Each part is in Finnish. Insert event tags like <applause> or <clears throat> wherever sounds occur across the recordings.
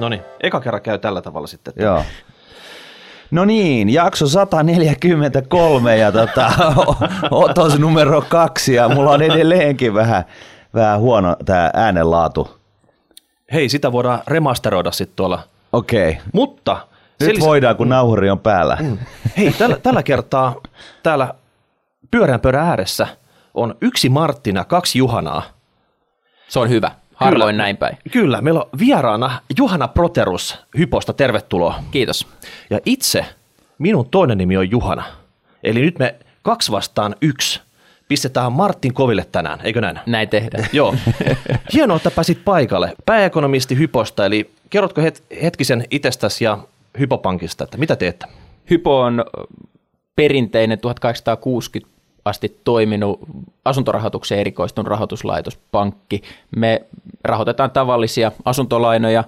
No niin, eka kerran käy tällä tavalla sitten. Joo. No niin, jakso 143 ja tota, <laughs> otos numero kaksi ja mulla on edelleenkin vähän, vähän huono tämä äänenlaatu. Hei, sitä voidaan remasteroida sitten tuolla. Okei. Okay. Mutta... Nyt lis- voidaan, kun nauhuri on päällä. Mm. Hei, tällä, tällä kertaa täällä pyörän pöydän ääressä on yksi Marttina, kaksi Juhanaa. Se on hyvä. Harvoin kyllä, näin päin. Kyllä, meillä on vieraana Juhana Proterus Hyposta, tervetuloa. Kiitos. Ja itse, minun toinen nimi on Juhana. Eli nyt me kaksi vastaan yksi pistetään Martin koville tänään, eikö näin? Näin tehdään. <laughs> Joo. Hienoa, että pääsit paikalle. Pääekonomisti Hyposta, eli kerrotko het- hetkisen itsestäsi ja Hypopankista, että mitä teette? Hypo on perinteinen 1860 asti toiminut asuntorahoitukseen erikoistunut rahoituslaitospankki. Me rahoitetaan tavallisia asuntolainoja,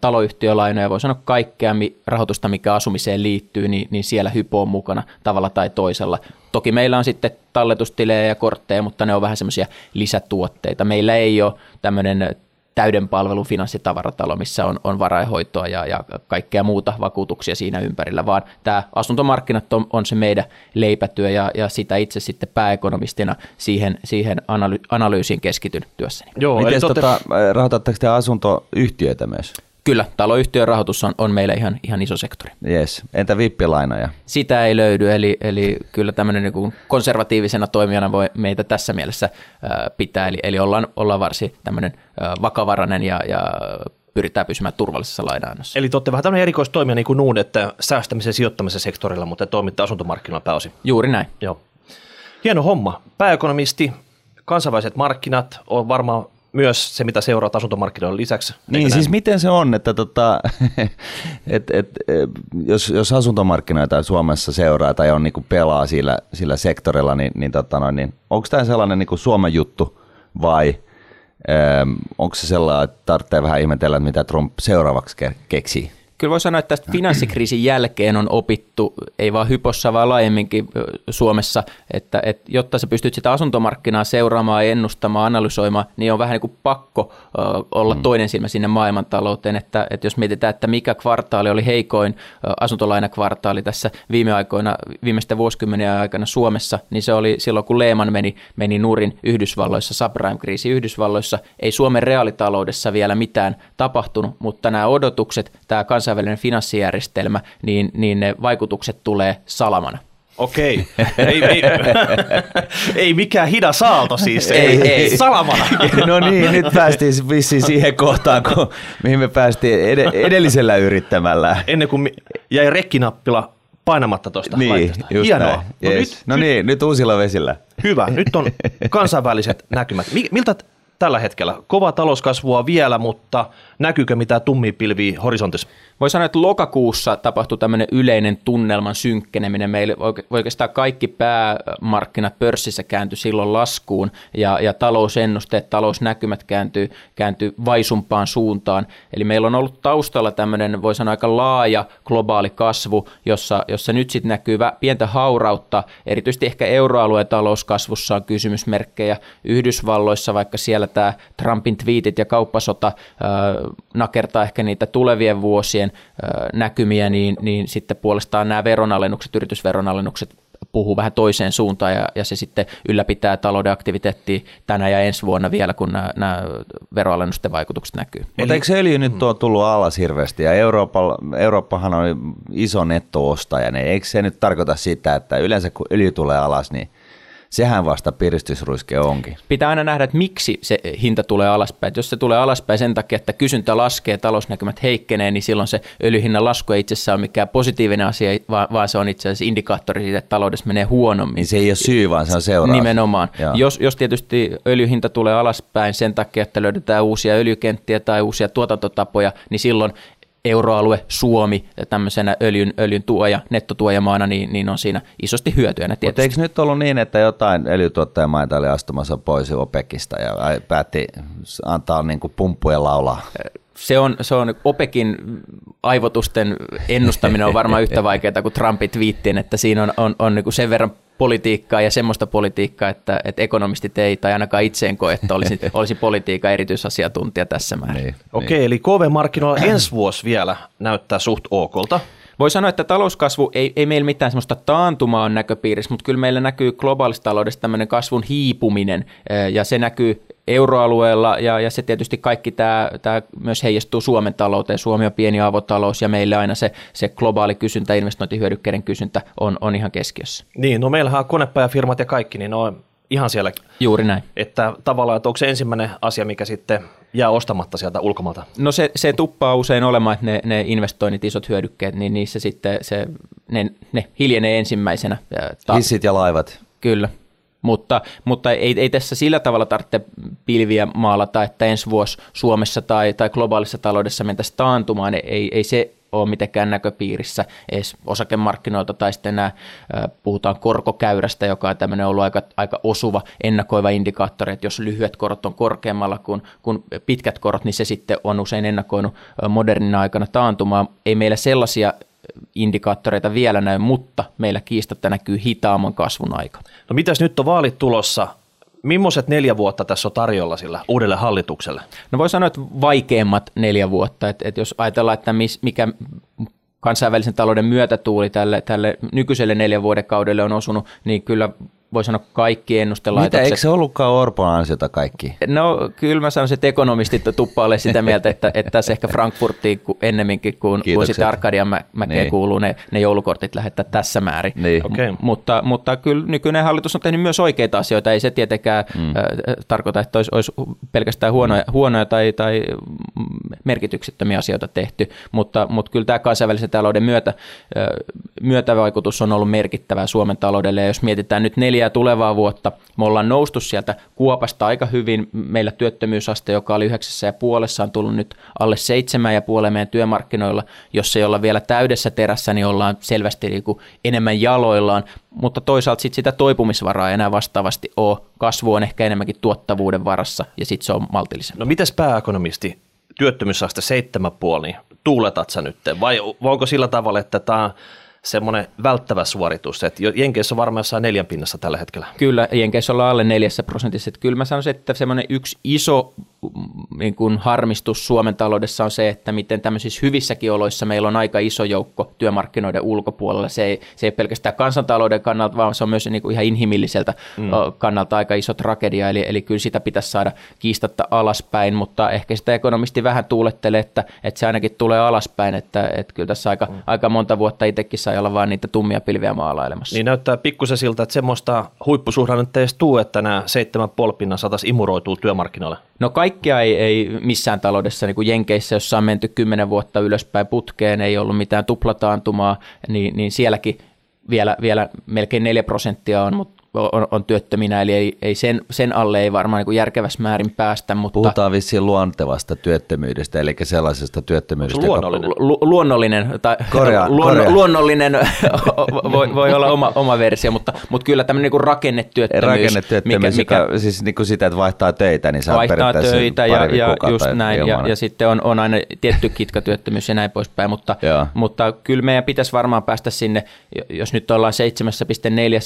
taloyhtiölainoja, voi sanoa kaikkea rahoitusta, mikä asumiseen liittyy, niin, niin siellä hypo on mukana tavalla tai toisella. Toki meillä on sitten talletustilejä ja kortteja, mutta ne on vähän semmoisia lisätuotteita. Meillä ei ole tämmöinen täyden palvelun finanssitavaratalo, missä on, on varainhoitoa ja, ja kaikkea muuta vakuutuksia siinä ympärillä, vaan tämä asuntomarkkinat on, on se meidän leipätyö ja, ja sitä itse sitten pääekonomistina siihen, siihen analy- analyysiin keskityn työssäni. Joo, Miten tota, te... rahoitatteko te asuntoyhtiöitä myös? Kyllä, taloyhtiön rahoitus on, on meillä ihan, ihan iso sektori. Yes. Entä vippilainoja? Sitä ei löydy, eli, eli kyllä tämmöinen niin konservatiivisena toimijana voi meitä tässä mielessä äh, pitää, eli, eli ollaan, ollaan varsin tämmöinen vakavarainen ja, ja pyritään pysymään turvallisessa lainaannossa. Eli te olette vähän tämmöinen erikoistoimija niin kuin nuun, että säästämisen ja sijoittamisen sektorilla, mutta toimitte asuntomarkkinoilla pääosin. Juuri näin. Joo. Hieno homma. Pääekonomisti, kansainväliset markkinat on varmaan myös se, mitä seuraa asuntomarkkinoiden lisäksi. Niin, siis miten se on, että tota, <laughs> et, et, jos, jos asuntomarkkinoita Suomessa seuraa tai on niinku pelaa sillä, sillä sektorilla, niin, niin, tota noin, niin onko tämä sellainen niinku Suomen juttu vai ähm, onko se sellainen, että tarvitsee vähän ihmetellä, mitä Trump seuraavaksi keksii? Kyllä voi sanoa, että tästä finanssikriisin jälkeen on opittu, ei vaan Hypossa, vaan laajemminkin Suomessa, että, että jotta sä pystyt sitä asuntomarkkinaa seuraamaan, ennustamaan, analysoimaan, niin on vähän niin kuin pakko olla mm. toinen silmä sinne maailmantalouteen, että, että jos mietitään, että mikä kvartaali oli heikoin asuntolainakvartaali tässä viime aikoina, viimeisten vuosikymmenen aikana Suomessa, niin se oli silloin, kun Lehman meni, meni nurin Yhdysvalloissa, subprime-kriisi Yhdysvalloissa, ei Suomen reaalitaloudessa vielä mitään tapahtunut, mutta nämä odotukset, tämä kans kansainvälinen finanssijärjestelmä, niin, niin ne vaikutukset tulee salamana. Okei. ei, ei, <laughs> ei mikään hidas aalto siis. Ei, ei. Salamana. <laughs> no niin, nyt päästiin vissiin siihen kohtaan, kun, mihin me päästiin ed- edellisellä yrittämällä. Ennen kuin jäi rekkinappila painamatta tuosta Niin, just Hienoa. Näin. No, yes. nyt, no niin, nyt uusilla vesillä. Hyvä, nyt on kansainväliset näkymät. Miltä tällä hetkellä? Kova talouskasvua vielä, mutta näkyykö mitään tummia pilviä horisontissa? Voi sanoa, että lokakuussa tapahtui tämmöinen yleinen tunnelman synkkeneminen. Meillä oikeastaan kaikki päämarkkinat pörssissä kääntyi silloin laskuun ja, ja talousennusteet, talousnäkymät kääntyi, kääntyi vaisumpaan suuntaan. Eli meillä on ollut taustalla tämmöinen, voi sanoa aika laaja globaali kasvu, jossa, jossa nyt sitten näkyy pientä haurautta, erityisesti ehkä euroalueen talouskasvussa on kysymysmerkkejä. Yhdysvalloissa, vaikka siellä tämä Trumpin twiitit ja kauppasota nakertaa ehkä niitä tulevien vuosien näkymiä, niin, niin sitten puolestaan nämä veronalennukset, yritysveronalennukset puhuu vähän toiseen suuntaan ja, ja se sitten ylläpitää talouden aktiviteettia tänä ja ensi vuonna vielä, kun nämä, nämä veroalennusten vaikutukset näkyy. Mutta eikö öljy nyt ole tullut alas hirveästi ja Eurooppa, Eurooppahan on iso nettoostaja, niin eikö se nyt tarkoita sitä, että yleensä kun öljy tulee alas, niin sehän vasta piristysruiske onkin. Pitää aina nähdä, että miksi se hinta tulee alaspäin. jos se tulee alaspäin sen takia, että kysyntä laskee, talousnäkymät heikkenee, niin silloin se öljyhinnan lasku ei itsessään ole mikään positiivinen asia, vaan, vaan se on itse asiassa indikaattori siitä, että taloudessa menee huonommin. Niin se ei ole syy, vaan se on seuraus. Nimenomaan. Jos, jos tietysti öljyhinta tulee alaspäin sen takia, että löydetään uusia öljykenttiä tai uusia tuotantotapoja, niin silloin euroalue, Suomi tämmöisenä öljyn, öljyn tuoja, nettotuojamaana, niin, niin on siinä isosti hyötyä. Mutta eikö nyt ollut niin, että jotain öljytuottajamaita oli astumassa pois OPEKista ja päätti antaa niin kuin pumppujen laulaa? Se on, se on OPEKin aivotusten ennustaminen on varmaan yhtä vaikeaa kuin Trumpin twiittiin, että siinä on, on, on niin kuin sen verran politiikkaa ja semmoista politiikkaa, että, että ekonomistit ei tai ainakaan itse en koe, että olisi, <laughs> olisi politiikan erityisasiantuntija tässä määrin. Niin, Okei, niin. eli KV-markkinoilla ensi vuosi vielä näyttää suht okolta. Voi sanoa, että talouskasvu ei, ei meillä mitään semmoista taantumaa on näköpiirissä, mutta kyllä meillä näkyy globaalista taloudesta tämmöinen kasvun hiipuminen ja se näkyy euroalueella ja, ja se tietysti kaikki tämä, tämä myös heijastuu Suomen talouteen. Suomi on pieni avotalous ja meillä aina se, se globaali kysyntä, investointihyödykkeiden kysyntä on, on ihan keskiössä. Niin, no meillähän on konepajafirmat ja kaikki, niin ne on ihan siellä. Juuri näin. Että tavallaan, että onko se ensimmäinen asia, mikä sitten jää ostamatta sieltä ulkomailta? No se, se tuppaa usein olemaan, että ne, ne investoinnit, isot hyödykkeet, niin niissä sitten se, ne, ne hiljenee ensimmäisenä. Hissit ja laivat. Kyllä, mutta, mutta ei, ei tässä sillä tavalla tarvitse pilviä maalata, että ensi vuosi Suomessa tai, tai globaalissa taloudessa mentäisiin taantumaan. Ei, ei se ole mitenkään näköpiirissä edes osakemarkkinoilta tai sitten nämä, puhutaan korkokäyrästä, joka on tämmöinen ollut aika, aika osuva ennakoiva indikaattori, että jos lyhyet korot on korkeammalla kuin, kuin pitkät korot, niin se sitten on usein ennakoinut modernin aikana taantumaan. Ei meillä sellaisia indikaattoreita vielä näy, mutta meillä kiistatta näkyy hitaamman kasvun aika. No mitäs nyt on vaalit tulossa? Millaiset neljä vuotta tässä on tarjolla sillä uudelle hallitukselle? No voi sanoa, että vaikeimmat neljä vuotta. Että, että jos ajatellaan, että mikä kansainvälisen talouden myötätuuli tälle, tälle nykyiselle neljän vuoden kaudelle on osunut, niin kyllä voi sanoa kaikki ennustelaitokset. Mitä, eikö se ollutkaan Orpon ansiota kaikki? No kyllä mä sanoisin, että ekonomistit tuppaalle sitä mieltä, että, että tässä ehkä Frankfurtiin ennemminkin kuin, kuin sitten Arkadian mä, mäkeen niin. kuuluu ne, ne joulukortit lähettää tässä määrin. Niin. Okay. mutta, mutta kyllä nykyinen hallitus on tehnyt myös oikeita asioita, ei se tietenkään mm. äh, tarkoita, että olisi, olisi pelkästään huonoja, huonoja tai, tai merkityksettömiä asioita tehty, mutta, mutta kyllä tämä kansainvälisen talouden myötä, äh, myötävaikutus on ollut merkittävää Suomen taloudelle, ja jos mietitään nyt neljä neljää tulevaa vuotta. Me ollaan noustu sieltä kuopasta aika hyvin. Meillä työttömyysaste, joka oli yhdeksässä ja puolessa, on tullut nyt alle seitsemän ja puoleen meidän työmarkkinoilla. Jos ei olla vielä täydessä terässä, niin ollaan selvästi niin kuin enemmän jaloillaan, mutta toisaalta sit sitä toipumisvaraa ei enää vastaavasti ole. Kasvu on ehkä enemmänkin tuottavuuden varassa ja sitten se on maltillisempaa. No mites pääekonomisti, työttömyysaste 7,5, niin tuuletat sä nyt? Vai onko sillä tavalla, että tämä semmoinen välttävä suoritus, että Jenkeissä on varmaan jossain neljän pinnassa tällä hetkellä. Kyllä, Jenkeissä ollaan alle neljässä prosentissa. Että kyllä mä sanoisin, että semmoinen yksi iso niin kuin harmistus Suomen taloudessa on se, että miten tämmöisissä hyvissäkin oloissa meillä on aika iso joukko työmarkkinoiden ulkopuolella. Se ei, se ei pelkästään kansantalouden kannalta, vaan se on myös niin kuin ihan inhimilliseltä mm. kannalta aika iso tragedia, eli, eli kyllä sitä pitäisi saada kiistatta alaspäin, mutta ehkä sitä ekonomisti vähän tuulettelee, että, että se ainakin tulee alaspäin, että, että kyllä tässä aika, mm. aika monta vuotta itsekin sai olla vaan niitä tummia pilviä maalailemassa. Niin näyttää pikkusen siltä, että semmoista huippusuhdannetta ei tuu, että nämä seitsemän polpinnan saataisiin imuroitua työmarkkinoille. No kaikkea ei, ei missään taloudessa, niin kuin Jenkeissä, jossa on menty kymmenen vuotta ylöspäin putkeen, ei ollut mitään tuplataantumaa, niin, niin sielläkin vielä, vielä melkein 4 prosenttia on, mutta on, on työttöminä, eli ei, ei sen, sen alle ei varmaan niin järkevässä määrin päästä. Mutta Puhutaan vissiin luontevasta työttömyydestä, eli sellaisesta työttömyydestä. Luonnollinen. Joka... Lu, luonnollinen, tai Korea, <laughs> luon, Korea. luonnollinen <laughs> voi, voi olla oma, oma versio, mutta, mutta kyllä tämmöinen niin rakennetyöttömyys. Rakennetyöttömyys, mikä, mikä, siis niin kuin sitä, että vaihtaa töitä, niin saa vaihtaa töitä ja, ja just näin, ja, ja, sitten on, on aina tietty kitkatyöttömyys ja näin poispäin, mutta, mutta kyllä meidän pitäisi varmaan päästä sinne, jos nyt ollaan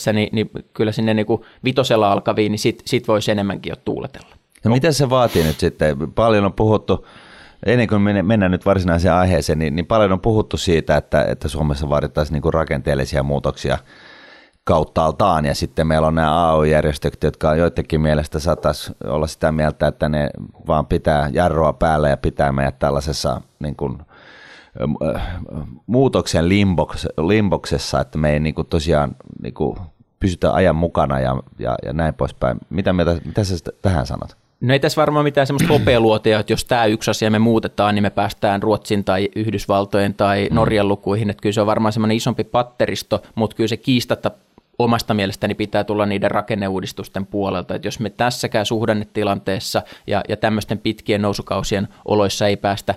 7,4, niin, niin kyllä sinne niin kuin vitosella alkaviin, niin sit, sit voisi enemmänkin jo tuuletella. No mitä se vaatii nyt sitten? Paljon on puhuttu, ennen kuin mennään nyt varsinaiseen aiheeseen, niin, niin paljon on puhuttu siitä, että, että Suomessa vaadittaisiin niin kuin rakenteellisia muutoksia kauttaaltaan, ja sitten meillä on nämä AU-järjestöt, jotka joidenkin mielestä saattaisi olla sitä mieltä, että ne vaan pitää jarroa päällä ja pitää meidät tällaisessa niin kuin, muutoksen limboksessa, että me ei niin kuin tosiaan niin kuin pysytään ajan mukana ja, ja, ja näin poispäin. Mitä, mitä, mitä sä tähän sanot? No ei tässä varmaan mitään semmoista <clears throat> hopealuotia, että jos tämä yksi asia me muutetaan, niin me päästään Ruotsin tai Yhdysvaltojen tai mm. Norjan lukuihin. Että kyllä se on varmaan semmoinen isompi patteristo, mutta kyllä se kiistatta omasta mielestäni pitää tulla niiden rakenneuudistusten puolelta. Että jos me tässäkään suhdannetilanteessa ja, ja tämmöisten pitkien nousukausien oloissa ei päästä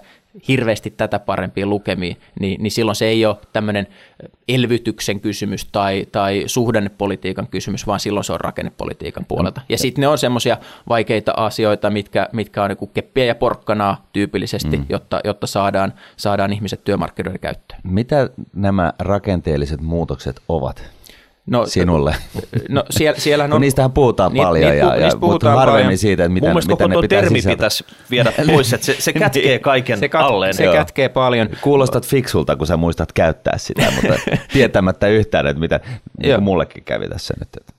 hirveästi tätä parempiin lukemiin, niin, niin silloin se ei ole tämmöinen elvytyksen kysymys tai, tai suhdannepolitiikan kysymys, vaan silloin se on rakennepolitiikan puolelta. Ja sitten ne on semmoisia vaikeita asioita, mitkä, mitkä on niin keppiä ja porkkanaa tyypillisesti, mm. jotta, jotta saadaan, saadaan ihmiset työmarkkinoiden käyttöön. Mitä nämä rakenteelliset muutokset ovat? No, sinulle? No siellä, siellä on... niistähän puhutaan niin, paljon, niin, ja, ja, mutta harvemmin paljon. siitä, että miten, miten ne pitää termi sisältä. pitäisi viedä <laughs> pois, että se, se kätkee niin. kaiken se kat, alleen. Se Joo. kätkee paljon. Kuulostat fiksulta, kun sä muistat käyttää sitä, mutta <laughs> tietämättä yhtään, että mitä niin mullekin kävi tässä nyt.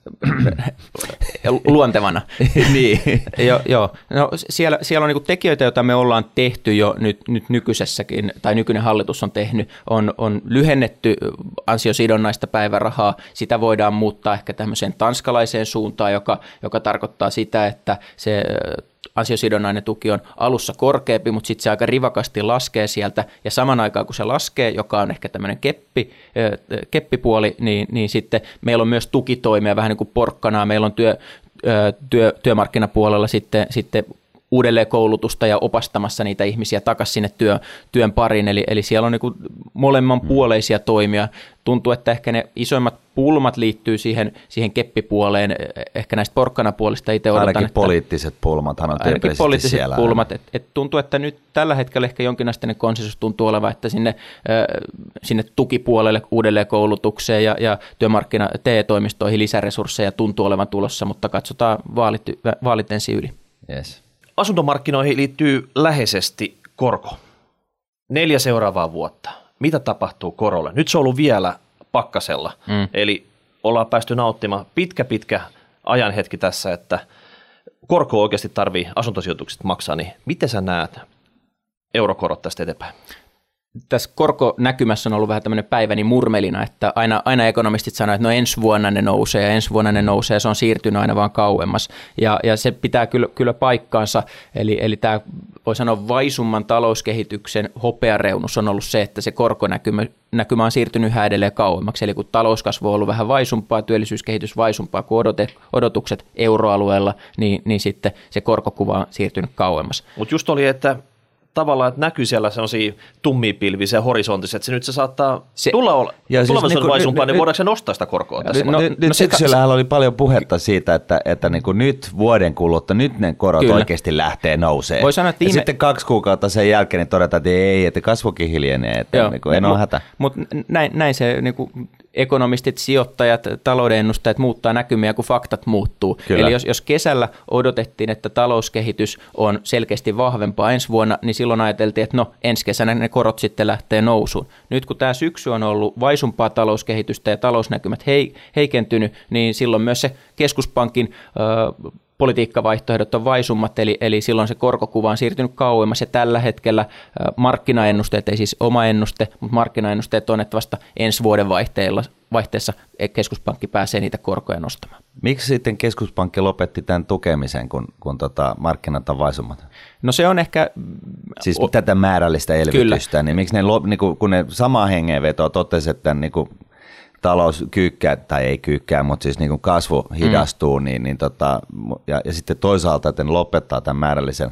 Luontevana. <laughs> niin. <laughs> joo, jo. no, siellä, siellä on niinku tekijöitä, joita me ollaan tehty jo nyt, nyt nykyisessäkin, tai nykyinen hallitus on tehnyt, on, on lyhennetty ansiosidonnaista päivärahaa, sitä voidaan muuttaa ehkä tämmöiseen tanskalaiseen suuntaan, joka, joka tarkoittaa sitä, että se ansiosidonnainen tuki on alussa korkeampi, mutta sitten se aika rivakasti laskee sieltä, ja saman aikaan kun se laskee, joka on ehkä tämmöinen keppi, keppipuoli, niin, niin sitten meillä on myös tukitoimia vähän niin kuin porkkanaa, meillä on työ, työ, työmarkkinapuolella sitten, sitten uudelleen koulutusta ja opastamassa niitä ihmisiä takaisin sinne työ, työn pariin. Eli, eli siellä on niin molemman mm. puoleisia toimia. Tuntuu, että ehkä ne isoimmat pulmat liittyy siihen, siihen keppipuoleen, ehkä näistä porkkanapuolista itse odotan. Ainakin että, poliittiset pulmathan on ainakin poliittiset siellä. pulmat. Et, et tuntuu, että nyt tällä hetkellä ehkä jonkinasteinen konsensus tuntuu olevan, että sinne, sinne tukipuolelle uudelleen koulutukseen ja, ja työmarkkina TE-toimistoihin lisäresursseja tuntuu olevan tulossa, mutta katsotaan vaalit, vaalit ensi yli. Yes. Asuntomarkkinoihin liittyy läheisesti korko. Neljä seuraavaa vuotta. Mitä tapahtuu korolle? Nyt se on ollut vielä pakkasella. Mm. Eli ollaan päästy nauttimaan pitkä, pitkä ajanhetki tässä, että korko oikeasti tarvii asuntosijoitukset maksaa, niin miten sä näet eurokorot tästä eteenpäin? Tässä korkonäkymässä on ollut vähän tämmöinen päiväni murmelina, että aina, aina ekonomistit sanoivat, että no ensi vuonna ne nousee ja ensi vuonna ne nousee ja se on siirtynyt aina vaan kauemmas. Ja, ja se pitää kyllä, kyllä paikkaansa, eli, eli tämä voi sanoa vaisumman talouskehityksen hopeareunus on ollut se, että se korkonäkymä näkymä on siirtynyt yhä edelleen kauemmaksi. Eli kun talouskasvu on ollut vähän vaisumpaa, työllisyyskehitys vaisumpaa kuin odote, odotukset euroalueella, niin, niin sitten se korkokuva on siirtynyt kauemmas. Mutta just oli, että tavallaan, että näkyy siellä sellaisia tummia pilviä horisontissa, että se nyt se saattaa se, tulla olla, ja siis niin vaisumpaa, niin voidaanko se nostaa sitä korkoa tässä? No, no, nyt no, syksyllähän oli paljon puhetta siitä, että, että niin kuin nyt vuoden kuluttua, nyt ne korot kyllä. oikeasti lähtee nousee. Voi sanoa, että ja sitten kaksi kuukautta sen jälkeen niin todetaan, että ei, että kasvukin hiljenee, että Joo, niin kuin, en ole hätä. Mutta näin, näin se niin kuin, ekonomistit, sijoittajat, talouden ennustajat muuttaa näkymiä, kun faktat muuttuu. Kyllä. Eli jos, jos kesällä odotettiin, että talouskehitys on selkeästi vahvempaa ensi vuonna, niin silloin ajateltiin, että no ensi kesänä ne korot sitten lähtee nousuun. Nyt kun tämä syksy on ollut vaisumpaa talouskehitystä ja talousnäkymät hei, heikentynyt, niin silloin myös se keskuspankin ö, politiikkavaihtoehdot on vaisummat, eli, eli silloin se korkokuva on siirtynyt kauemmas, ja tällä hetkellä markkinaennusteet, ei siis oma ennuste, mutta markkinaennusteet on, että vasta ensi vuoden vaihteella, vaihteessa keskuspankki pääsee niitä korkoja nostamaan. Miksi sitten keskuspankki lopetti tämän tukemisen, kun, kun tota markkinat on vaisummat? No se on ehkä... Siis o- tätä määrällistä elvytystä, Kyllä. niin miksi ne, niin kun ne samaa hengenvetoa totesi, että niin kuin talous kyykkää, tai ei kyykkää, mutta siis niin kuin kasvu hidastuu, mm. niin, niin tota, ja, ja sitten toisaalta, että ne lopettaa tämän määrällisen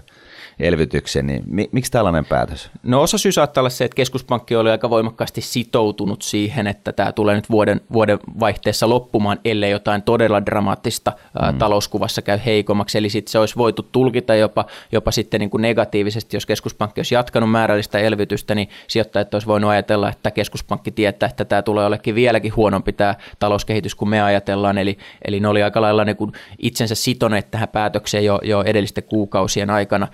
elvytyksen, niin mi, miksi tällainen päätös? No osa syy saattaa olla se, että keskuspankki oli aika voimakkaasti sitoutunut siihen, että tämä tulee nyt vuoden, vuoden vaihteessa loppumaan, ellei jotain todella dramaattista mm. talouskuvassa käy heikommaksi. Eli sitten se olisi voitu tulkita jopa, jopa sitten niin kuin negatiivisesti, jos keskuspankki olisi jatkanut määrällistä elvytystä, niin sijoittajat olisi voinut ajatella, että keskuspankki tietää, että tämä tulee olekin vieläkin huonompi tämä talouskehitys kuin me ajatellaan. Eli, eli ne oli aika lailla niin kuin itsensä sitoneet tähän päätökseen jo, jo edellisten kuukausien aikana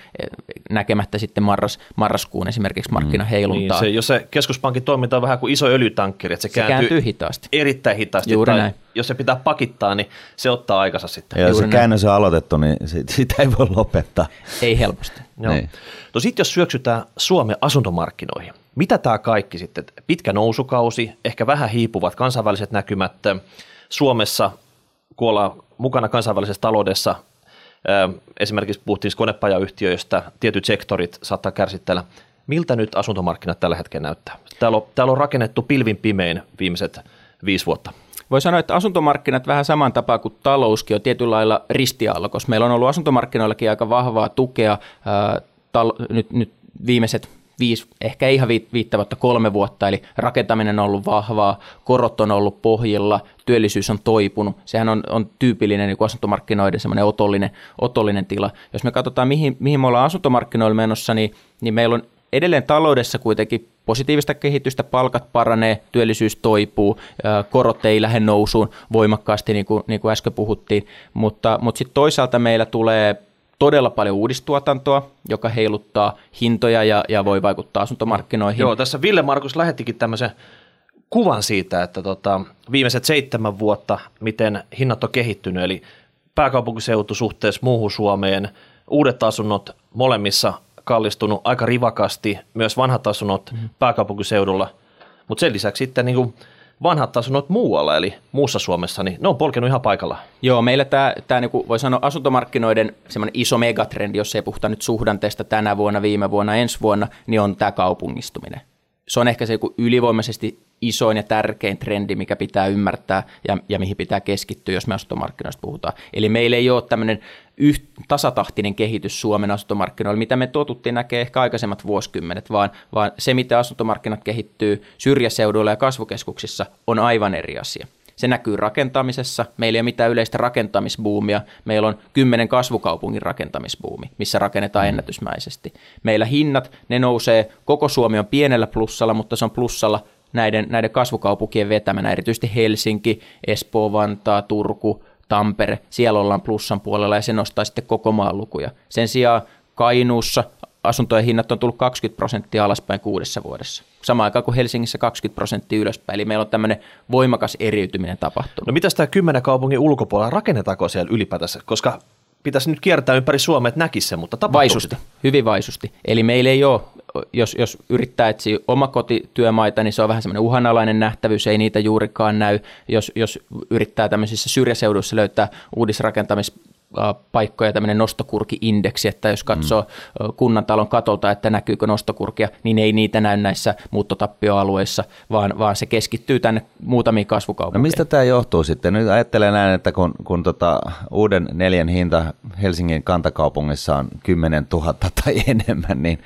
näkemättä sitten marras, marraskuun esimerkiksi markkinaheiluntaa. Mm. Niin, se, jos se keskuspankin toiminta on vähän kuin iso öljytankkeri, että se, se kääntyy, kääntyy hitaasti. Erittäin hitaasti. Juuri tai näin. Jos se pitää pakittaa, niin se ottaa aikansa sitten. Ja jos se käännös on aloitettu, niin sitä ei voi lopettaa. Ei helposti. Joo. Niin. No sitten jos syöksytään Suomen asuntomarkkinoihin, mitä tämä kaikki sitten, pitkä nousukausi, ehkä vähän hiipuvat kansainväliset näkymät, Suomessa, kun ollaan mukana kansainvälisessä taloudessa, Esimerkiksi puhuttiin konepajayhtiöistä, tietyt sektorit saattaa kärsitellä. Miltä nyt asuntomarkkinat tällä hetkellä näyttää? Täällä on, täällä on rakennettu pilvin pimein viimeiset viisi vuotta. Voi sanoa, että asuntomarkkinat vähän saman tapaa kuin talouskin on tietyllä lailla ristiaallokossa. Meillä on ollut asuntomarkkinoillakin aika vahvaa tukea ää, tal- nyt, nyt viimeiset viisi, ehkä ihan viittä vuotta, kolme vuotta, eli rakentaminen on ollut vahvaa, korot on ollut pohjilla, työllisyys on toipunut. Sehän on, on tyypillinen niin asuntomarkkinoiden semmoinen otollinen, otollinen tila. Jos me katsotaan, mihin, mihin me ollaan asuntomarkkinoilla menossa, niin, niin meillä on edelleen taloudessa kuitenkin positiivista kehitystä, palkat paranee, työllisyys toipuu, korot ei lähde nousuun voimakkaasti, niin kuin, niin kuin äsken puhuttiin, mutta, mutta sitten toisaalta meillä tulee todella paljon uudistuotantoa, joka heiluttaa hintoja ja, ja voi vaikuttaa asuntomarkkinoihin. Joo, tässä Ville Markus lähettikin tämmöisen kuvan siitä, että tota, viimeiset seitsemän vuotta, miten hinnat on kehittynyt, eli pääkaupunkiseutu suhteessa muuhun Suomeen, uudet asunnot molemmissa kallistunut aika rivakasti, myös vanhat asunnot mm. pääkaupunkiseudulla, mutta sen lisäksi sitten niin kuin vanhat asunnot muualla, eli muussa Suomessa, niin ne on polkenut ihan paikalla. Joo, meillä tämä, tämä niin voi sanoa asuntomarkkinoiden semmoinen iso megatrendi, jos ei puhuta nyt suhdanteesta tänä vuonna, viime vuonna, ensi vuonna, niin on tämä kaupungistuminen se on ehkä se ylivoimaisesti isoin ja tärkein trendi, mikä pitää ymmärtää ja, ja mihin pitää keskittyä, jos me asuntomarkkinoista puhutaan. Eli meillä ei ole tämmöinen yht, tasatahtinen kehitys Suomen asuntomarkkinoilla, mitä me totuttiin näkee ehkä aikaisemmat vuosikymmenet, vaan, vaan se, miten asuntomarkkinat kehittyy syrjäseuduilla ja kasvukeskuksissa, on aivan eri asia. Se näkyy rakentamisessa. Meillä ei ole mitään yleistä rakentamisbuumia. Meillä on kymmenen kasvukaupungin rakentamisbuumi, missä rakennetaan mm. ennätysmäisesti. Meillä hinnat, ne nousee, koko Suomi on pienellä plussalla, mutta se on plussalla näiden, näiden kasvukaupunkien vetämänä, erityisesti Helsinki, Espoo, Vantaa, Turku, Tampere, siellä ollaan plussan puolella ja se nostaa sitten koko maan lukuja. Sen sijaan Kainuussa asuntojen hinnat on tullut 20 prosenttia alaspäin kuudessa vuodessa. Samaan aikaan kuin Helsingissä 20 prosenttia ylöspäin. Eli meillä on tämmöinen voimakas eriytyminen tapahtunut. No mitä tämä kymmenen kaupungin ulkopuolella, rakennetaanko siellä ylipäätänsä? Koska pitäisi nyt kiertää ympäri Suomea, että näkisi se, mutta tapahtuu Vaisusti, sitä? hyvin vaisusti. Eli meillä ei ole, jos, jos yrittää etsiä omakotityömaita, niin se on vähän semmoinen uhanalainen nähtävyys, ei niitä juurikaan näy. Jos, jos yrittää tämmöisissä syrjäseuduissa löytää uudisrakentamis paikkoja tämmöinen nostokurki-indeksi, että jos katsoo mm. kunnan talon katolta, että näkyykö nostokurkia, niin ei niitä näy näissä muuttotappioalueissa, vaan, vaan se keskittyy tänne muutamiin kasvukaupunkeihin. No mistä tämä johtuu sitten? Nyt ajattelen näin, että kun, kun tota uuden neljän hinta Helsingin kantakaupungissa on 10 000 tai enemmän, niin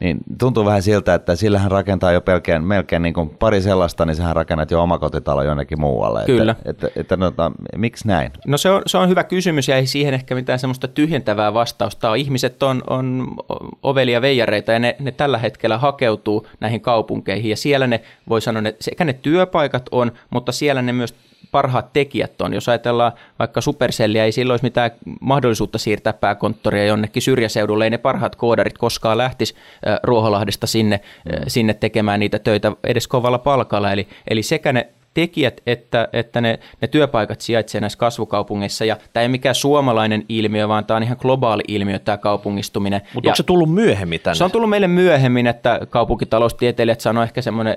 niin tuntuu vähän siltä, että sillä hän rakentaa jo pelkään, melkein niin kuin pari sellaista, niin sehän rakennat jo omakotitalo jonnekin muualle. Kyllä. Että, että, että no, miksi näin? No se on, se on hyvä kysymys ja ei siihen ehkä mitään semmoista tyhjentävää vastausta ole. Ihmiset on, on ovelia veijareita ja ne, ne tällä hetkellä hakeutuu näihin kaupunkeihin ja siellä ne, voi sanoa, että sekä ne työpaikat on, mutta siellä ne myös parhaat tekijät on. Jos ajatellaan vaikka Supercellia, ei silloin olisi mitään mahdollisuutta siirtää pääkonttoria jonnekin syrjäseudulle, ei ne parhaat koodarit koskaan lähtisi Ruoholahdesta sinne, sinne tekemään niitä töitä edes kovalla palkalla. Eli, eli sekä ne tekijät että, että ne, ne työpaikat sijaitsevat näissä kasvukaupungeissa. Ja tämä ei mikään suomalainen ilmiö, vaan tämä on ihan globaali ilmiö, tämä kaupungistuminen. Mutta onko se tullut myöhemmin tänne? Se on tullut meille myöhemmin, että kaupunkitaloustieteilijät sanoo ehkä semmoinen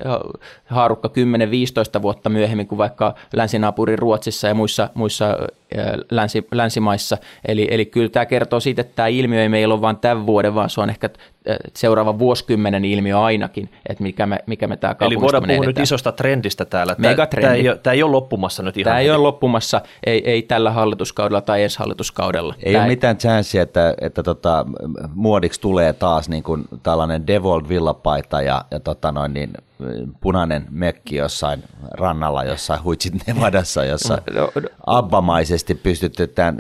haarukka 10-15 vuotta myöhemmin kuin vaikka länsinaapurin Ruotsissa ja muissa, muissa länsi, länsimaissa. Eli, eli kyllä tämä kertoo siitä, että tämä ilmiö ei meillä ole vain tämän vuoden, vaan se on ehkä seuraavan vuosikymmenen ilmiö ainakin, että mikä me, mikä me tämä Eli voidaan puhua nyt isosta trendistä täällä. Megatrendi. Tämä ei, ole, tämä ei ole loppumassa nyt ihan. Tämä ei ole loppumassa, ei, ei tällä hallituskaudella tai ensi hallituskaudella. Ei tämä ole mitään chanssia, että, että tota, muodiksi tulee taas niin kuin tällainen Devold villapaita ja, ja tota noin, niin, punainen mekki jossain rannalla, jossain huitsit Nevadassa, jossa no, no, abbamaisesti pystytetään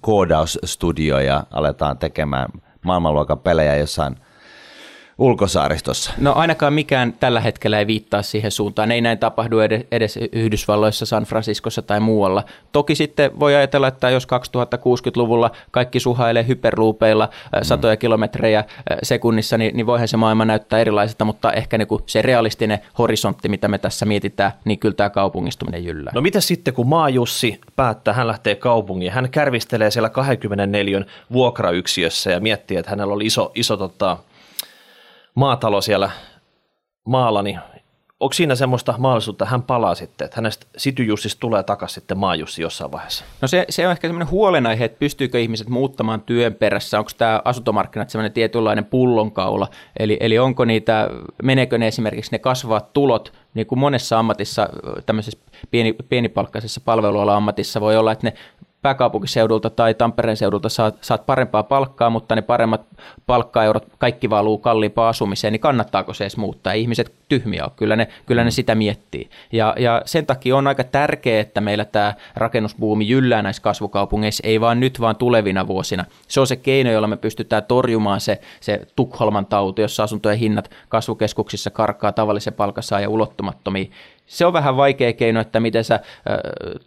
koodausstudio ja aletaan tekemään maailmanluokan pelejä jossain ulkosaaristossa? No ainakaan mikään tällä hetkellä ei viittaa siihen suuntaan. Ei näin tapahdu edes Yhdysvalloissa, San Franciscossa tai muualla. Toki sitten voi ajatella, että jos 2060-luvulla kaikki suhailee hyperluupeilla mm. satoja kilometrejä sekunnissa, niin, niin voihan se maailma näyttää erilaiselta, mutta ehkä niin kuin se realistinen horisontti, mitä me tässä mietitään, niin kyllä tämä kaupungistuminen jyllää. No mitä sitten, kun Maajussi päättää, hän lähtee kaupungiin, hän kärvistelee siellä 24 vuokrayksiössä ja miettii, että hänellä oli iso, iso tota, maatalo siellä maalla, niin onko siinä semmoista mahdollisuutta, että hän palaa sitten, että hänestä Sityjussista tulee takaisin sitten maajussi jossain vaiheessa? No se, se on ehkä semmoinen huolenaihe, että pystyykö ihmiset muuttamaan työn perässä, onko tämä asuntomarkkinat semmoinen tietynlainen pullonkaula, eli, eli onko niitä, meneekö ne esimerkiksi ne kasvavat tulot, niin kuin monessa ammatissa, tämmöisessä pieni, pienipalkkaisessa palveluala ammatissa voi olla, että ne pääkaupunkiseudulta tai Tampereen seudulta saat, saat parempaa palkkaa, mutta ne paremmat palkkaeurot, kaikki valuu kalliimpaan asumiseen, niin kannattaako se edes muuttaa? Ei ihmiset tyhmiä ole, kyllä ne, kyllä ne mm. sitä miettii. Ja, ja sen takia on aika tärkeää, että meillä tämä rakennusbuumi jyllää näissä kasvukaupungeissa, ei vaan nyt, vaan tulevina vuosina. Se on se keino, jolla me pystytään torjumaan se, se Tukholman tauti, jossa asuntojen hinnat kasvukeskuksissa karkaa tavallisen palkansaajan ulottumattomiin se on vähän vaikea keino, että miten sä äh,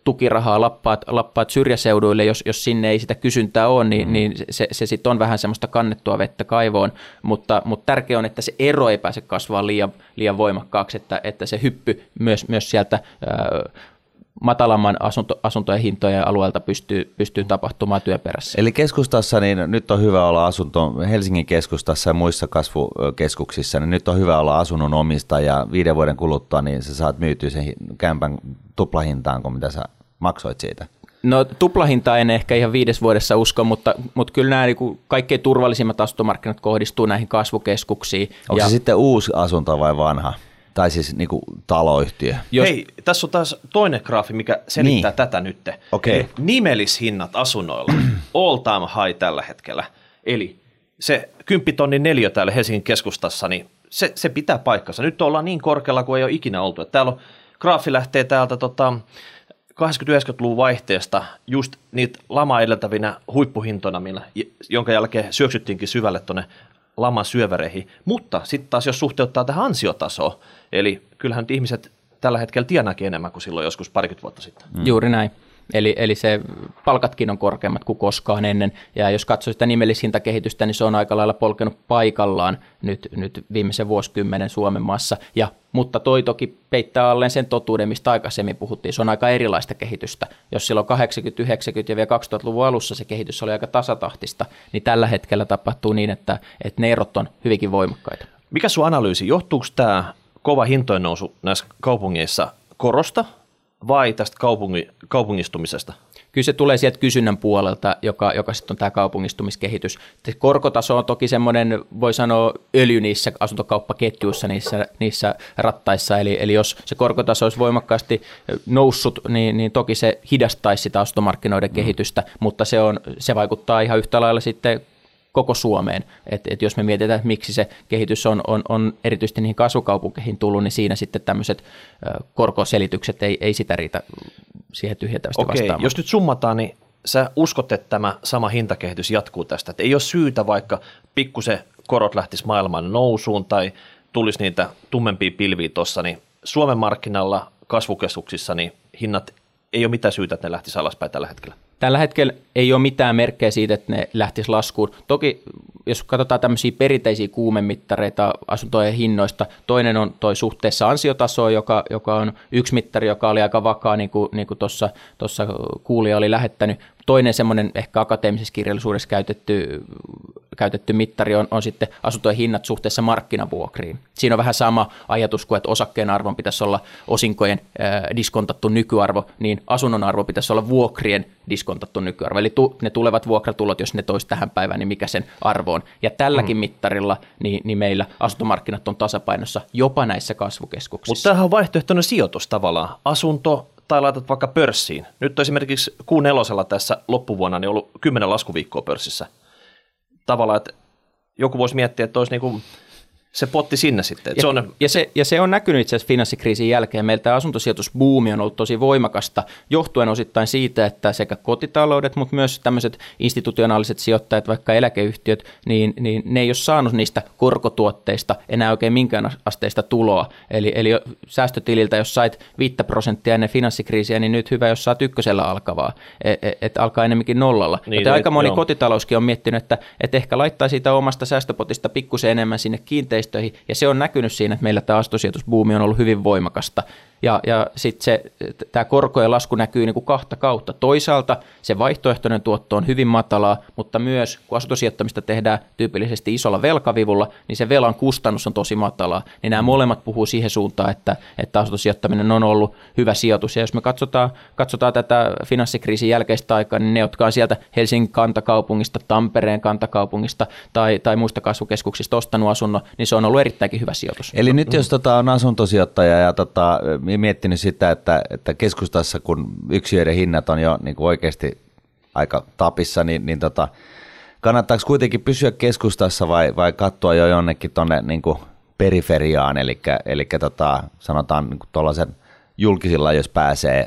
tukirahaa lappaat, lappaat syrjäseuduille, jos, jos sinne ei sitä kysyntää ole, niin, mm. niin se, se sitten on vähän semmoista kannettua vettä kaivoon, mutta, mutta tärkeää on, että se ero ei pääse kasvaa liian, liian voimakkaaksi, että, että se hyppy myös, myös sieltä äh, matalamman asunto, asuntojen hintojen alueelta pystyy, pystyy tapahtumaan työperässä. Eli keskustassa, niin nyt on hyvä olla asunto, Helsingin keskustassa ja muissa kasvukeskuksissa, niin nyt on hyvä olla asunnon omista ja viiden vuoden kuluttua, niin sä saat myytyä sen kämpän tuplahintaan kuin mitä sä maksoit siitä. No tuplahinta en ehkä ihan viides vuodessa usko, mutta, mutta kyllä nämä niin kaikkein turvallisimmat asuntomarkkinat kohdistuu näihin kasvukeskuksiin. Onko ja... se sitten uusi asunto vai vanha? Tai siis niin kuin taloyhtiö. Jos... Hei, tässä on taas toinen graafi, mikä selittää niin. tätä nyt. Okay. nimellishinnat asunnoilla, <clears throat> all time high tällä hetkellä. Eli se 10 tonnin neljä täällä Helsingin keskustassa, niin se, se pitää paikkansa. Nyt ollaan niin korkealla kuin ei ole ikinä oltu. Että täällä on, graafi lähtee täältä tota, 80-90-luvun vaihteesta just niitä lama edeltävinä huippuhintoina, millä, jonka jälkeen syöksyttiinkin syvälle tuonne laman syövereihin. Mutta sitten taas jos suhteuttaa tähän ansiotasoon, eli kyllähän nyt ihmiset tällä hetkellä tienaakin enemmän kuin silloin joskus parikymmentä vuotta sitten. Mm. Juuri näin. Eli, eli se palkatkin on korkeammat kuin koskaan ennen. Ja jos katsoo sitä nimellishintakehitystä, niin se on aika lailla polkenut paikallaan nyt, nyt viimeisen vuosikymmenen Suomen maassa. Ja, mutta toi toki peittää alleen sen totuuden, mistä aikaisemmin puhuttiin. Se on aika erilaista kehitystä. Jos silloin 80, 90 ja vielä 2000-luvun alussa se kehitys oli aika tasatahtista, niin tällä hetkellä tapahtuu niin, että, että ne erot on hyvinkin voimakkaita. Mikä sun analyysi? Johtuuko tämä kova hintojen nousu näissä kaupungeissa korosta vai tästä kaupungi, kaupungistumisesta? Kyllä se tulee sieltä kysynnän puolelta, joka, joka sitten on tämä kaupungistumiskehitys. Korkotaso on toki semmoinen, voi sanoa, öljy niissä asuntokauppaketjuissa, niissä, niissä rattaissa. Eli, eli jos se korkotaso olisi voimakkaasti noussut, niin, niin toki se hidastaisi sitä asuntomarkkinoiden mm. kehitystä, mutta se, on, se vaikuttaa ihan yhtä lailla sitten koko Suomeen. Et, et jos me mietitään, että miksi se kehitys on, on, on erityisesti niihin kasvukaupunkeihin tullut, niin siinä sitten tämmöiset korkoselitykset ei, ei sitä riitä siihen tyhjentävästi Okei, vastaamaan. jos nyt summataan, niin sä uskot, että tämä sama hintakehitys jatkuu tästä, että ei ole syytä vaikka pikkusen korot lähtisi maailman nousuun tai tulisi niitä tummempia pilviä tuossa, niin Suomen markkinalla kasvukeskuksissa niin hinnat ei ole mitään syytä, että ne lähtisi alaspäin tällä hetkellä. Tällä hetkellä ei ole mitään merkkejä siitä, että ne lähtisi laskuun. Toki jos katsotaan tämmöisiä perinteisiä kuumemittareita asuntojen hinnoista, toinen on toi suhteessa ansiotaso, joka, joka on yksi mittari, joka oli aika vakaa, niin kuin, niin kuin tuossa kuulija oli lähettänyt. Toinen semmoinen ehkä akateemisessa kirjallisuudessa käytetty käytetty mittari on, on sitten asuntojen hinnat suhteessa markkinavuokriin. Siinä on vähän sama ajatus kuin, että osakkeen arvon pitäisi olla osinkojen äh, diskontattu nykyarvo, niin asunnon arvo pitäisi olla vuokrien diskontattu nykyarvo. Eli tu, ne tulevat vuokratulot, jos ne toisi tähän päivään, niin mikä sen arvo on. Ja tälläkin mm. mittarilla niin, niin meillä asuntomarkkinat on tasapainossa jopa näissä kasvukeskuksissa. Mutta tämähän on vaihtoehtoinen sijoitus tavallaan. Asunto tai laitat vaikka pörssiin. Nyt on esimerkiksi kuun nelosella tässä loppuvuonna niin ollut kymmenen laskuviikkoa pörssissä – tavallaan, että joku voisi miettiä, että olisi niin kuin se potti sinne sitten. Ja, se on... ja, se, ja se on näkynyt itse asiassa finanssikriisin jälkeen. Meiltä asuntosijoitusbuumi on ollut tosi voimakasta, johtuen osittain siitä, että sekä kotitaloudet, mutta myös tämmöiset institutionaaliset sijoittajat, vaikka eläkeyhtiöt, niin, niin ne ei ole saanut niistä korkotuotteista enää oikein minkään asteista tuloa. Eli, eli säästötililtä, jos sait 5 prosenttia ennen finanssikriisiä, niin nyt hyvä, jos saat ykkösellä alkavaa, että et, et alkaa enemmänkin nollalla. Niin, Joten aika moni joo. kotitalouskin on miettinyt, että et ehkä laittaa siitä omasta säästöpotista pikkusen enemmän sinne kiinteistöön, kiinteistöihin, ja se on näkynyt siinä, että meillä tämä astosijoitusbuumi on ollut hyvin voimakasta. Ja, ja sitten tämä korkojen lasku näkyy niin kuin kahta kautta. Toisaalta se vaihtoehtoinen tuotto on hyvin matalaa, mutta myös kun asuntosijoittamista tehdään tyypillisesti isolla velkavivulla, niin se velan kustannus on tosi matalaa. Niin nämä molemmat puhuu siihen suuntaan, että, että asuntosijoittaminen on ollut hyvä sijoitus. Ja jos me katsotaan, katsotaan tätä finanssikriisin jälkeistä aikaa, niin ne, jotka on sieltä Helsingin kantakaupungista, Tampereen kantakaupungista tai, tai muista kasvukeskuksista ostanut asunnon, niin se on ollut erittäinkin hyvä sijoitus. Eli nyt jos tota on asuntosijoittaja ja tota, miettinyt sitä, että, että keskustassa kun yksiöiden hinnat on jo niin kuin oikeasti aika tapissa, niin, niin tota, kannattaako kuitenkin pysyä keskustassa vai, vai katsoa jo jonnekin tuonne niin periferiaan, eli, eli tota, sanotaan niin tuollaisen julkisilla, jos pääsee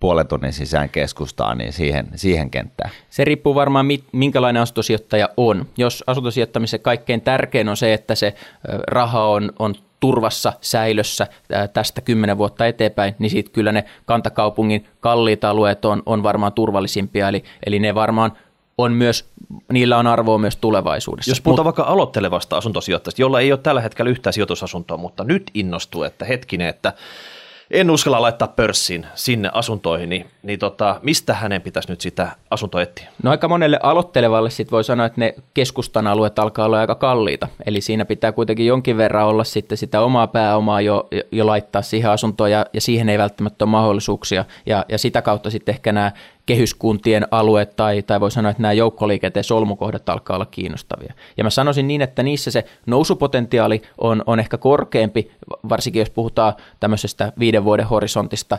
puolen tunnin sisään keskustaan, niin siihen, siihen kenttään? Se riippuu varmaan, minkälainen asuntosijoittaja on. Jos asuntosijoittamisen kaikkein tärkein on se, että se raha on, on turvassa, säilössä tästä kymmenen vuotta eteenpäin, niin sitten kyllä ne kantakaupungin kalliit alueet on, on varmaan turvallisimpia, eli, eli ne varmaan on myös, niillä on arvoa myös tulevaisuudessa. Jos puhutaan Mut, vaikka aloittelevasta asuntosijoittajasta, jolla ei ole tällä hetkellä yhtään sijoitusasuntoa, mutta nyt innostuu, että hetkinen, että en uskalla laittaa pörssiin sinne asuntoihin, niin, niin tota, mistä hänen pitäisi nyt sitä asuntoa etsiä? No aika monelle aloittelevalle sit voi sanoa, että ne keskustan alueet alkaa olla aika kalliita. Eli siinä pitää kuitenkin jonkin verran olla sitten sitä omaa pääomaa jo, jo laittaa siihen asuntoon ja, ja siihen ei välttämättä ole mahdollisuuksia. Ja, ja sitä kautta sitten ehkä nämä kehyskuntien alueet tai, tai voi sanoa, että nämä joukkoliikenteen solmukohdat alkaa olla kiinnostavia. Ja mä sanoisin niin, että niissä se nousupotentiaali on, on ehkä korkeampi, varsinkin jos puhutaan tämmöisestä viiden vuoden horisontista,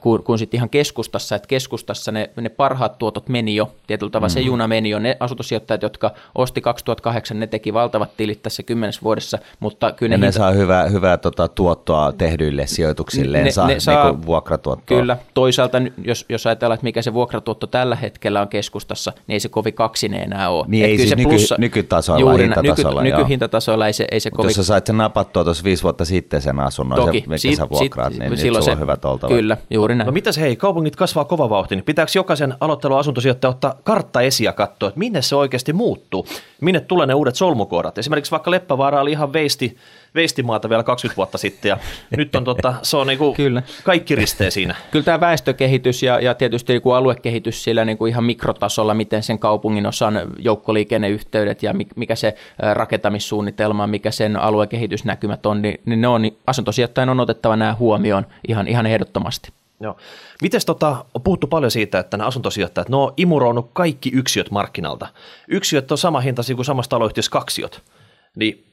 kuin, kuin sitten ihan keskustassa, että keskustassa ne, ne parhaat tuotot meni jo, tietyllä tavalla mm. se juna meni jo, ne asuntosijoittajat, jotka osti 2008, ne teki valtavat tilit tässä kymmenessä vuodessa, mutta kyllä ne, ne hinta... saa hyvää, hyvää tota, tuottoa tehdyille sijoituksille, ne, saa, ne saa niin vuokratuottoa. Kyllä, toisaalta jos, jos ajatellaan, että mikä se vuokratuotto tällä hetkellä on keskustassa, niin ei se kovin kaksinen enää ole. Niin ei siis se nyky, plussa, nykytasolla, juuri, hintatasolla. Nyky, nykyhintatasolla ei se, ei se kovin... Jos sä sait sen napattua tuossa viisi vuotta sitten sen asunnon, Toki, se, mikä sit, sä vuokraat, sit, niin silloin se, on hyvät oltava. Kyllä, juuri näin. No mitäs hei, kaupungit kasvaa kova vauhti, niin pitääkö jokaisen aloitteluasuntosijoittaja ottaa kartta esiin ja katsoa, että minne se oikeasti muuttuu, minne tulee ne uudet solmukohdat. Esimerkiksi vaikka Leppävaara oli ihan veisti, veistimaata vielä 20 vuotta sitten ja <laughs> nyt on tota, se on niinku Kyllä. kaikki ristee siinä. Kyllä tämä väestökehitys ja, ja tietysti niinku aluekehitys sillä niinku ihan mikrotasolla, miten sen kaupungin osan joukkoliikenneyhteydet ja mikä se rakentamissuunnitelma, mikä sen aluekehitysnäkymät on, niin, niin ne on, niin asuntosijoittajan on otettava nämä huomioon ihan, ihan ehdottomasti. Joo. Mites tota, on puhuttu paljon siitä, että nämä asuntosijoittajat, ne on imuroinut kaikki yksiöt markkinalta. Yksiöt on sama hinta kuin samassa taloyhtiössä kaksiot. Niin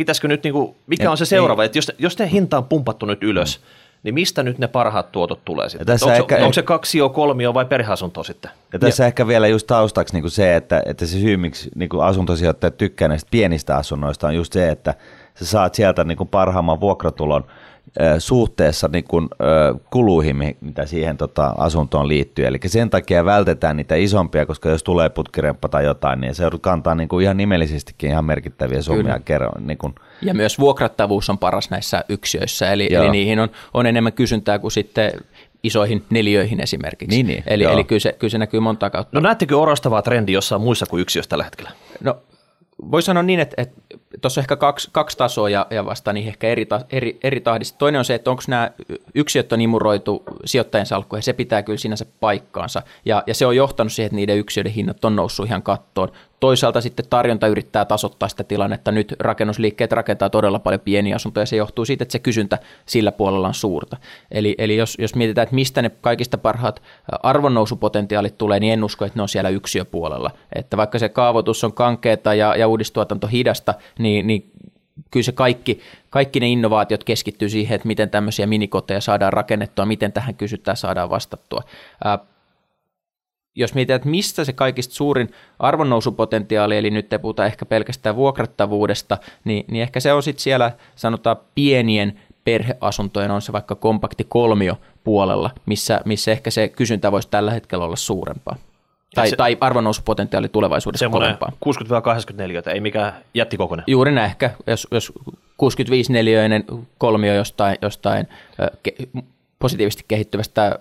pitäisikö nyt, niin kuin, mikä on se seuraava, että jos, jos ne hinta on pumpattu nyt ylös, mm. niin mistä nyt ne parhaat tuotot tulee sitten? Tässä onko, ehkä, onko se kaksio, kolmio vai perheasunto sitten? Ja tässä ja. ehkä vielä just taustaksi niin kuin se, että, että se syy, miksi niin kuin asuntosijoittajat tykkää näistä pienistä asunnoista on just se, että sä saat sieltä niin kuin parhaamman vuokratulon – suhteessa niin kuin, kuluihin, mitä siihen tota, asuntoon liittyy. Eli sen takia vältetään niitä isompia, koska jos tulee putkiremppa tai jotain, niin se joudut kantaa niin kuin ihan nimellisestikin ihan merkittäviä summia kerran. Niin kuin. Ja myös vuokrattavuus on paras näissä yksiöissä, eli, eli niihin on, on enemmän kysyntää kuin sitten isoihin neliöihin esimerkiksi. Niin, niin, eli, eli kyllä, se, kyllä se näkyy monta kautta. No näettekö orastavaa trendiä jossain muissa kuin yksiössä tällä hetkellä? No voi sanoa niin, että, että tuossa on ehkä kaksi, kaksi tasoa ja, ja vasta niin ehkä eri, eri, eri tahdissa. Toinen on se, että onko nämä yksiöt on imuroitu sijoittajien salkkuihin, se pitää kyllä sinänsä paikkaansa. Ja, ja se on johtanut siihen, että niiden yksiöiden hinnat on noussut ihan kattoon. Toisaalta sitten tarjonta yrittää tasoittaa sitä tilannetta. Nyt rakennusliikkeet rakentaa todella paljon pieniä asuntoja. Se johtuu siitä, että se kysyntä sillä puolella on suurta. Eli, eli jos, jos mietitään, että mistä ne kaikista parhaat arvonnousupotentiaalit tulee, niin en usko, että ne on siellä yksiöpuolella. Että vaikka se kaavoitus on kankeeta ja, ja uudistuotanto hidasta, niin, niin kyllä se kaikki, kaikki ne innovaatiot keskittyy siihen, että miten tämmöisiä minikoteja saadaan rakennettua, miten tähän kysytään saadaan vastattua jos mietitään, että mistä se kaikista suurin arvonnousupotentiaali, eli nyt te puhutaan ehkä pelkästään vuokrattavuudesta, niin, niin ehkä se on sitten siellä sanotaan pienien perheasuntojen, on se vaikka kompakti kolmio puolella, missä, missä ehkä se kysyntä voisi tällä hetkellä olla suurempaa. Tai, se, tai arvonnousupotentiaali tulevaisuudessa kovempaa. 60-84, ei mikään jättikokoinen. Juuri näin ehkä, jos, jos 65 neliöinen kolmio jostain, jostain positiivisesti kehittyvästä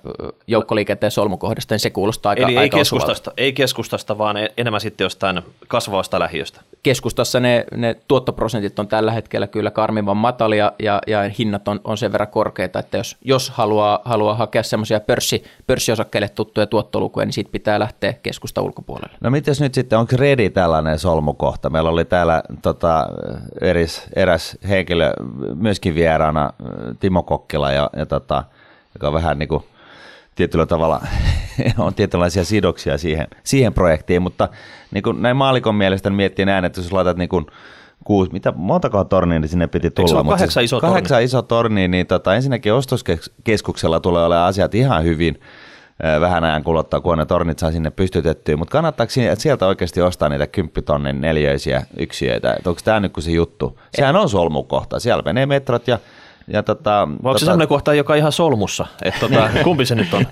joukkoliikenteen solmukohdasta, niin se kuulostaa aika Eli ei, aika keskustasta, ei keskustasta, vaan e- enemmän sitten jostain kasvavasta lähiöstä. Keskustassa ne, ne tuottoprosentit on tällä hetkellä kyllä karmivan matalia ja, ja hinnat on, on sen verran korkeita, että jos, jos haluaa, haluaa hakea semmoisia pörssi, pörssiosakkeille tuttuja tuottolukuja, niin siitä pitää lähteä keskusta ulkopuolelle. No mitäs nyt sitten, onko Redi tällainen solmukohta? Meillä oli täällä tota, eris, eräs henkilö myöskin vieraana, Timo Kokkila, ja, ja tota, joka on vähän niin kuin tietyllä tavalla <laughs> on tietynlaisia sidoksia siihen, siihen projektiin, mutta niin kuin näin maalikon mielestä miettii näin, että jos laitat niin kuin kuusi, mitä montako tornia niin sinne piti tulla? Eikö se kahdeksan siis iso Kahdeksan iso torni, niin tota, ensinnäkin ostoskeskuksella tulee olemaan asiat ihan hyvin, vähän ajan kuluttua, kun ne tornit saa sinne pystytettyä, mutta kannattaako sieltä oikeasti ostaa niitä kymppitonnin neljöisiä yksiöitä? Et onko tämä nyt se juttu? Sehän on solmukohta, siellä menee metrot ja ja tota, Vai onko se tota... sellainen kohta, joka on ihan solmussa? Että tota, <laughs> kumpi se nyt on?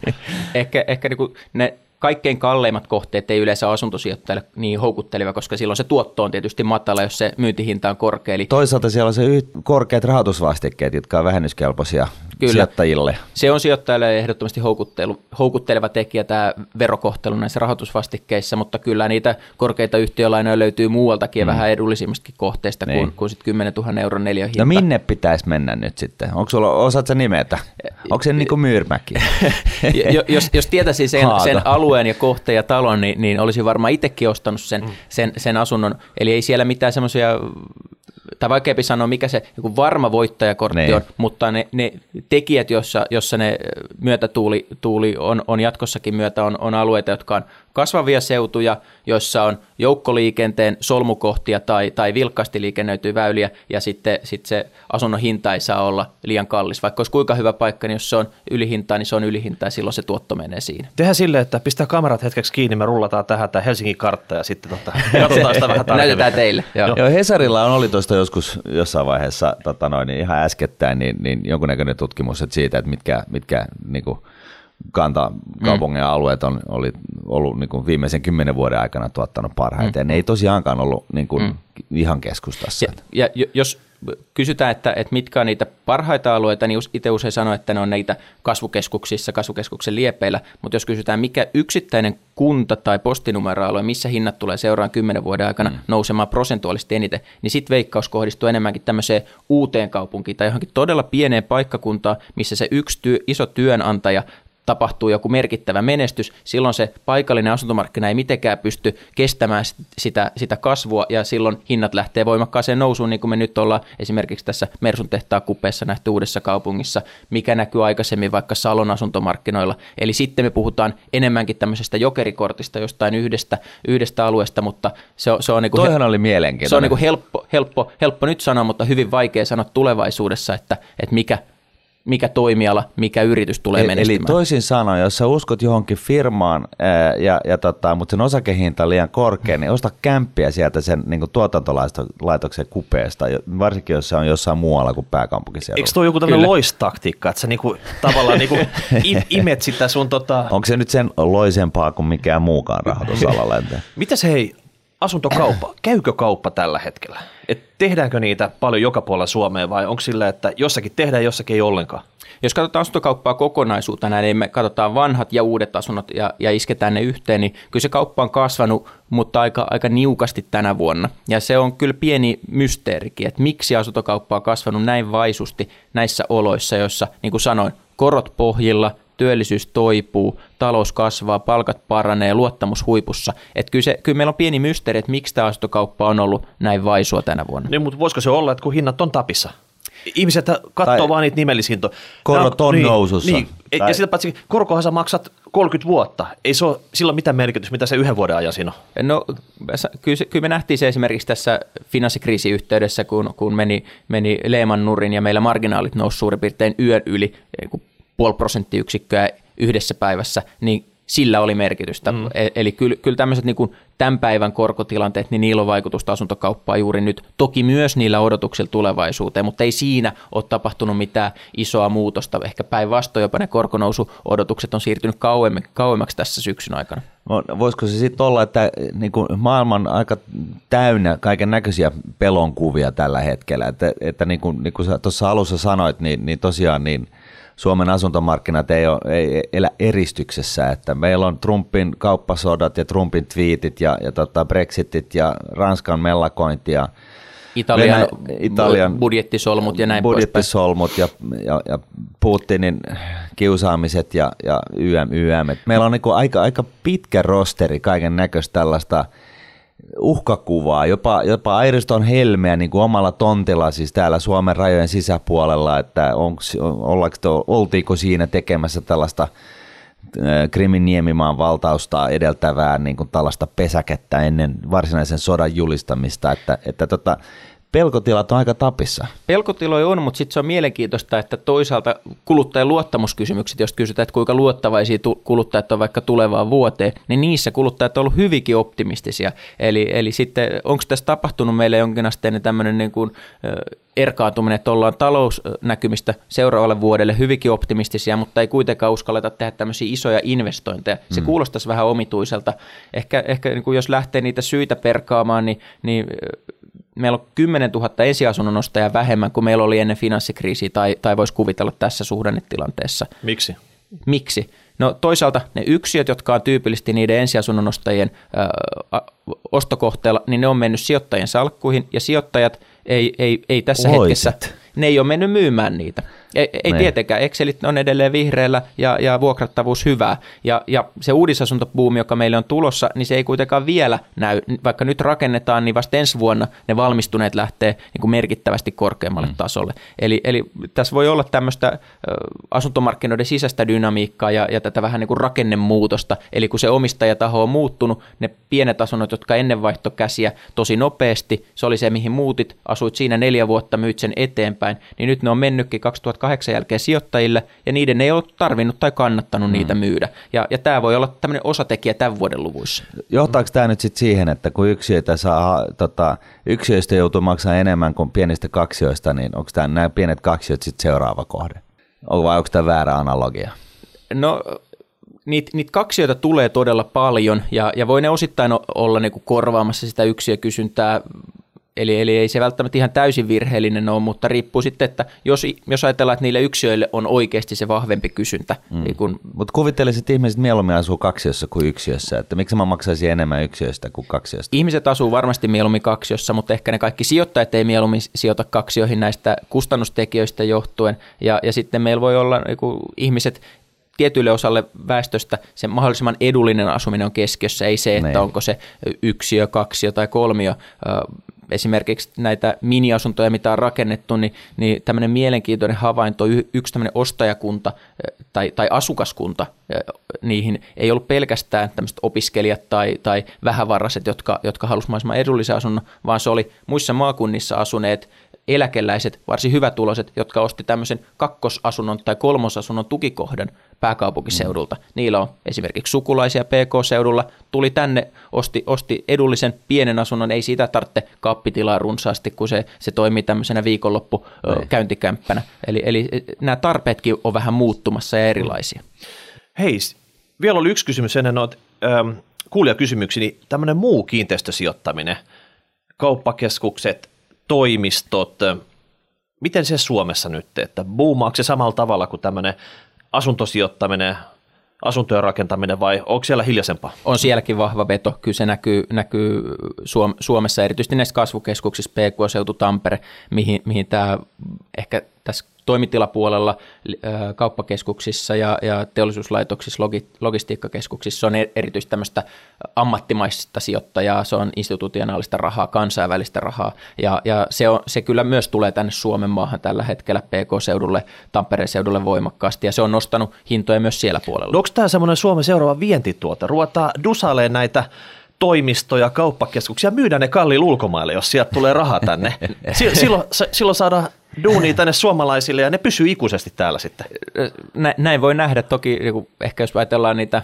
ehkä ehkä niinku ne kaikkein kalleimmat kohteet ei yleensä asuntosijoittajalle niin houkutteleva, koska silloin se tuotto on tietysti matala, jos se myyntihinta on korkea. Eli... Toisaalta siellä on se yh- korkeat rahoitusvastikkeet, jotka on vähennyskelpoisia Kyllä. sijoittajille. Se on sijoittajalle ehdottomasti houkutteleva tekijä tämä verokohtelu näissä rahoitusvastikkeissa, mutta kyllä niitä korkeita yhtiölainoja löytyy muualtakin mm. vähän edullisimmistakin kohteista niin. kuin, kuin sit 10 000 euron neliöhinta. No minne pitäisi mennä nyt sitten? Onko sulla, osaat sä nimetä? Onko se niin kuin Myyrmäki? <laughs> jos, jos tietäisi sen, sen alueen ja kohteen ja talon, niin, niin olisin varmaan itsekin ostanut sen, mm. sen, sen asunnon. Eli ei siellä mitään semmoisia tai vaikeampi sanoa, mikä se niin varma voittajakortti niin. on, mutta ne, ne tekijät, jossa, jossa ne myötätuuli tuuli on, on jatkossakin myötä, on, on alueita, jotka on kasvavia seutuja, joissa on joukkoliikenteen solmukohtia tai, tai vilkkaasti liikennöityy väyliä, ja sitten sit se asunnon hinta ei saa olla liian kallis. Vaikka olisi kuinka hyvä paikka, niin jos se on ylihintaa, niin se on ylihintaa, ja silloin se tuotto menee siinä. Tehdään silleen, että pistää kamerat hetkeksi kiinni, me rullataan tähän tämä Helsingin kartta, ja sitten tota, <laughs> katsotaan sitä vähän <laughs> tarkemmin. Näytetään teille. Joo. Joo, Hesarilla on oli tuosta joskus jossain vaiheessa tota noin, niin ihan äskettäin niin, niin jonkunnäköinen tutkimus että siitä, että mitkä, mitkä niin kuin, kantakaupungin mm. alueet on oli, ollut niin kuin viimeisen kymmenen vuoden aikana tuottanut parhaiten. Mm. Ne ei tosiaankaan ollut niin kuin, mm. ihan keskustassa. Ja, ja jos kysytään, että, että mitkä on niitä parhaita alueita, niin itse usein sanoo, että ne on niitä kasvukeskuksissa, kasvukeskuksen liepeillä, mutta jos kysytään, mikä yksittäinen kunta tai postinumeroalue, missä hinnat tulee seuraan kymmenen vuoden aikana mm. nousemaan prosentuaalisesti eniten, niin sitten veikkaus kohdistuu enemmänkin tämmöiseen uuteen kaupunkiin tai johonkin todella pieneen paikkakuntaan, missä se yksi työ, iso työnantaja tapahtuu joku merkittävä menestys, silloin se paikallinen asuntomarkkina ei mitenkään pysty kestämään sitä, sitä kasvua ja silloin hinnat lähtee voimakkaaseen nousuun, niin kuin me nyt ollaan esimerkiksi tässä Mersun tehtaan kupeessa nähty uudessa kaupungissa, mikä näkyy aikaisemmin vaikka Salon asuntomarkkinoilla. Eli sitten me puhutaan enemmänkin tämmöisestä jokerikortista jostain yhdestä, yhdestä alueesta, mutta se on, se on, niin kuin, Toihan oli mielenkiintoinen. Se on niin kuin helppo, helppo, helppo nyt sanoa, mutta hyvin vaikea sanoa tulevaisuudessa, että, että mikä, mikä toimiala, mikä yritys tulee eli, menestymään. Eli toisin sanoen, jos sä uskot johonkin firmaan, ää, ja, ja tota, mutta sen osakehinta on liian korkea, niin osta kämppiä sieltä sen niin tuotantolaitoksen kupeesta, varsinkin jos se on jossain muualla kuin pääkaupunkiseudulla. Eikö tuo joku tämmöinen loistaktiikka, että sä niinku, tavallaan niinku <laughs> imet sitä sun... Tota... Onko se nyt sen loisempaa kuin mikään muukaan rahoitusalalla? Mitäs hei, asuntokauppa, <clears throat> käykö kauppa tällä hetkellä? Et tehdäänkö niitä paljon joka puolella Suomeen vai onko sillä, että jossakin tehdään, jossakin ei ollenkaan? Jos katsotaan asuntokauppaa kokonaisuutena, niin me katsotaan vanhat ja uudet asunnot ja, ja isketään ne yhteen, niin kyllä se kauppa on kasvanut, mutta aika, aika niukasti tänä vuonna. Ja se on kyllä pieni mysteerikin, että miksi asuntokauppa on kasvanut näin vaisusti näissä oloissa, joissa, niin kuin sanoin, korot pohjilla, työllisyys toipuu, talous kasvaa, palkat paranee, luottamus huipussa. Että kyllä, se, kyllä meillä on pieni mysteeri, että miksi tämä asuntokauppa on ollut näin vaisua tänä vuonna. Niin, mutta voisiko se olla, että kun hinnat on tapissa? Ihmiset katsoo vaan niitä nimellishintoja. Korot on niin, nousussa. Niin. Tai... Ja sitä paitsi korkohan sä maksat 30 vuotta. Ei se ole silloin mitään merkitystä, mitä se yhden vuoden ajan siinä on. No kyllä, kyllä me nähtiin se esimerkiksi tässä finanssikriisin yhteydessä, kun, kun meni, meni Lehman nurin ja meillä marginaalit nousi suurin piirtein yön yli puoli prosenttiyksikköä yhdessä päivässä, niin sillä oli merkitystä. Mm. E- eli kyllä, kyllä tämmöiset niin kuin tämän päivän korkotilanteet, niin niillä on vaikutusta asuntokauppaan juuri nyt. Toki myös niillä odotuksilla tulevaisuuteen, mutta ei siinä ole tapahtunut mitään isoa muutosta. Ehkä päinvastoin jopa ne korkonousuodotukset on siirtynyt kauemmaksi, kauemmaksi tässä syksyn aikana. Voisiko se sitten olla, että niin kuin maailman aika täynnä kaiken näköisiä pelonkuvia tällä hetkellä, että, että niin kuin, niin kuin tuossa alussa sanoit, niin, niin tosiaan niin – Suomen asuntomarkkinat ei, ole, ei elä eristyksessä, että meillä on Trumpin kauppasodat ja Trumpin twiitit ja, ja tota Brexitit ja Ranskan mellakointi ja Italian, Venä, Italian budjettisolmut ja näin budjettisolmut ja, ja, ja Putinin kiusaamiset ja, ja YM, YM. Meillä on niin aika, aika pitkä rosteri kaiken näköistä tällaista – uhkakuvaa, jopa, jopa Airiston helmeä niin kuin omalla tontilla siis täällä Suomen rajojen sisäpuolella, että onks, ollaanko, oltiinko siinä tekemässä tällaista Krimin niemimaan valtausta edeltävää niin kuin tällaista pesäkettä ennen varsinaisen sodan julistamista, että, että tota, pelkotilat on aika tapissa. Pelkotiloja on, mutta sitten se on mielenkiintoista, että toisaalta kuluttajan luottamuskysymykset, jos kysytään, että kuinka luottavaisia kuluttajat on vaikka tulevaan vuoteen, niin niissä kuluttajat on ollut hyvinkin optimistisia. Eli, eli sitten onko tässä tapahtunut meille jonkinasteinen tämmöinen niin kuin, erkaantuminen, että ollaan talousnäkymistä seuraavalle vuodelle hyvinkin optimistisia, mutta ei kuitenkaan uskalleta tehdä tämmöisiä isoja investointeja. Se mm. kuulostaisi vähän omituiselta. Ehkä, ehkä niin kuin jos lähtee niitä syitä perkaamaan, niin, niin meillä on 10 000 ensiasunnon ostajaa vähemmän kuin meillä oli ennen finanssikriisiä tai, tai voisi kuvitella tässä suhdannetilanteessa. Miksi? Miksi? No toisaalta ne yksiöt, jotka on tyypillisesti niiden ensiasunnon ostajien ö, ostokohteella, niin ne on mennyt sijoittajien salkkuihin ja sijoittajat ei, ei, ei tässä Loiset. hetkessä, ne ei ole mennyt myymään niitä. Ei, ei niin. tietenkään, Excelit on edelleen vihreällä ja, ja vuokrattavuus hyvää. Ja, ja se uudisasuntoboomi, joka meille on tulossa, niin se ei kuitenkaan vielä näy. Vaikka nyt rakennetaan, niin vasta ensi vuonna ne valmistuneet lähtee niin kuin merkittävästi korkeammalle mm. tasolle. Eli, eli tässä voi olla tämmöistä asuntomarkkinoiden sisäistä dynamiikkaa ja, ja tätä vähän niin kuin rakennemuutosta. Eli kun se omistajataho on muuttunut, ne pienet asunnot, jotka ennen vaihto käsiä tosi nopeasti, se oli se, mihin muutit, asuit siinä neljä vuotta, myyt sen eteenpäin, niin nyt ne on mennytkin 2000 2008 jälkeen sijoittajille, ja niiden ei ole tarvinnut tai kannattanut mm. niitä myydä. Ja, ja tämä voi olla tämmöinen osatekijä tämän vuoden luvuissa. Johtaako tämä nyt sitten siihen, että kun yksiöitä saa, tota, yksiöistä joutuu maksamaan enemmän kuin pienistä kaksioista, niin onko tämä nämä pienet kaksiot sitten seuraava kohde? Vai onko tämä väärä analogia? No niitä, niitä kaksioita tulee todella paljon ja, ja voi ne osittain olla niinku korvaamassa sitä yksiökysyntää Eli, eli ei se välttämättä ihan täysin virheellinen ole, mutta riippuu sitten, että jos, jos ajatellaan, että niille yksilöille on oikeasti se vahvempi kysyntä. Mm. Niin kun... Mutta kuvittelisit, että ihmiset mieluummin asuu kaksiossa kuin yksiössä, että miksi mä maksaisin enemmän yksiöstä kuin kaksiosta? Ihmiset asuu varmasti mieluummin kaksiossa, mutta ehkä ne kaikki sijoittajat ei mieluummin sijoita kaksioihin näistä kustannustekijöistä johtuen. Ja, ja sitten meillä voi olla niin ihmiset tietyille osalle väestöstä se mahdollisimman edullinen asuminen on keskiössä, ei se, että Nein. onko se yksiö, kaksio tai kolmio esimerkiksi näitä miniasuntoja, mitä on rakennettu, niin, niin tämmöinen mielenkiintoinen havainto, yksi tämmöinen ostajakunta tai, tai asukaskunta niihin ei ollut pelkästään tämmöiset opiskelijat tai, tai vähävaraiset, jotka, jotka halusivat mahdollisimman edullisen asunnon, vaan se oli muissa maakunnissa asuneet eläkeläiset, varsin hyvätuloiset, jotka osti tämmöisen kakkosasunnon tai kolmosasunnon tukikohdan pääkaupunkiseudulta. Mm. Niillä on esimerkiksi sukulaisia PK-seudulla, tuli tänne, osti, osti edullisen pienen asunnon, ei siitä tarvitse kappitilaa runsaasti, kun se, se toimii tämmöisenä viikonloppu niin. Eli, eli e, nämä tarpeetkin on vähän muuttumassa ja erilaisia. Hei, vielä oli yksi kysymys ennen noita ähm, kuulijakysymyksiä, niin tämmöinen muu kiinteistösijoittaminen, kauppakeskukset, toimistot, miten se Suomessa nyt, että boomaako se samalla tavalla kuin tämmöinen asuntosijoittaminen, asuntojen rakentaminen vai onko siellä hiljaisempaa? On sielläkin vahva veto. Kyllä se näkyy, näkyy Suomessa, erityisesti näissä kasvukeskuksissa, PK-seutu, Tampere, mihin, mihin tämä ehkä tässä toimitilapuolella kauppakeskuksissa ja, ja teollisuuslaitoksissa, logi, logistiikkakeskuksissa on e-, erityisesti tämmöistä ammattimaista sijoittajaa, se on institutionaalista rahaa, kansainvälistä rahaa ja, ja se, on, se kyllä myös tulee tänne Suomen maahan tällä hetkellä PK-seudulle, Tampereen seudulle voimakkaasti ja se on nostanut hintoja myös siellä puolella. No onko tämä semmoinen Suomen seuraava vientituote? Ruvetaan dusaleen näitä toimistoja, kauppakeskuksia, myydään ne kalliilla ulkomaille, jos sieltä tulee rahaa tänne. <laughs> silloin, silloin saadaan duunia tänne suomalaisille ja ne pysyy ikuisesti täällä sitten. Näin voi nähdä. Toki niin ehkä jos ajatellaan niitä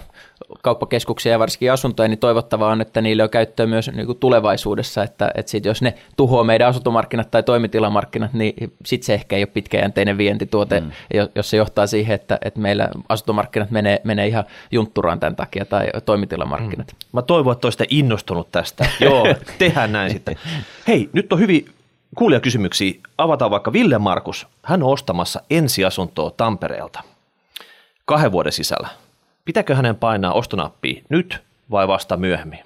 kauppakeskuksia ja varsinkin asuntoja, niin toivottavaa on, että niille on käyttöä myös niin kuin tulevaisuudessa, että, että sit jos ne tuhoaa meidän asuntomarkkinat tai toimitilamarkkinat, niin sitten se ehkä ei ole pitkäjänteinen vientituote, mm. jos se johtaa siihen, että, että meillä asuntomarkkinat menee, menee ihan juntturaan tämän takia tai toimitilamarkkinat. Mm. Mä toivon, että olisitte innostunut tästä. Joo, tehdään näin sitten. <laughs> Hei, nyt on hyvin kuulijakysymyksiä. Avataan vaikka Ville Markus. Hän on ostamassa ensiasuntoa Tampereelta kahden vuoden sisällä. Pitääkö hänen painaa ostonappia nyt vai vasta myöhemmin?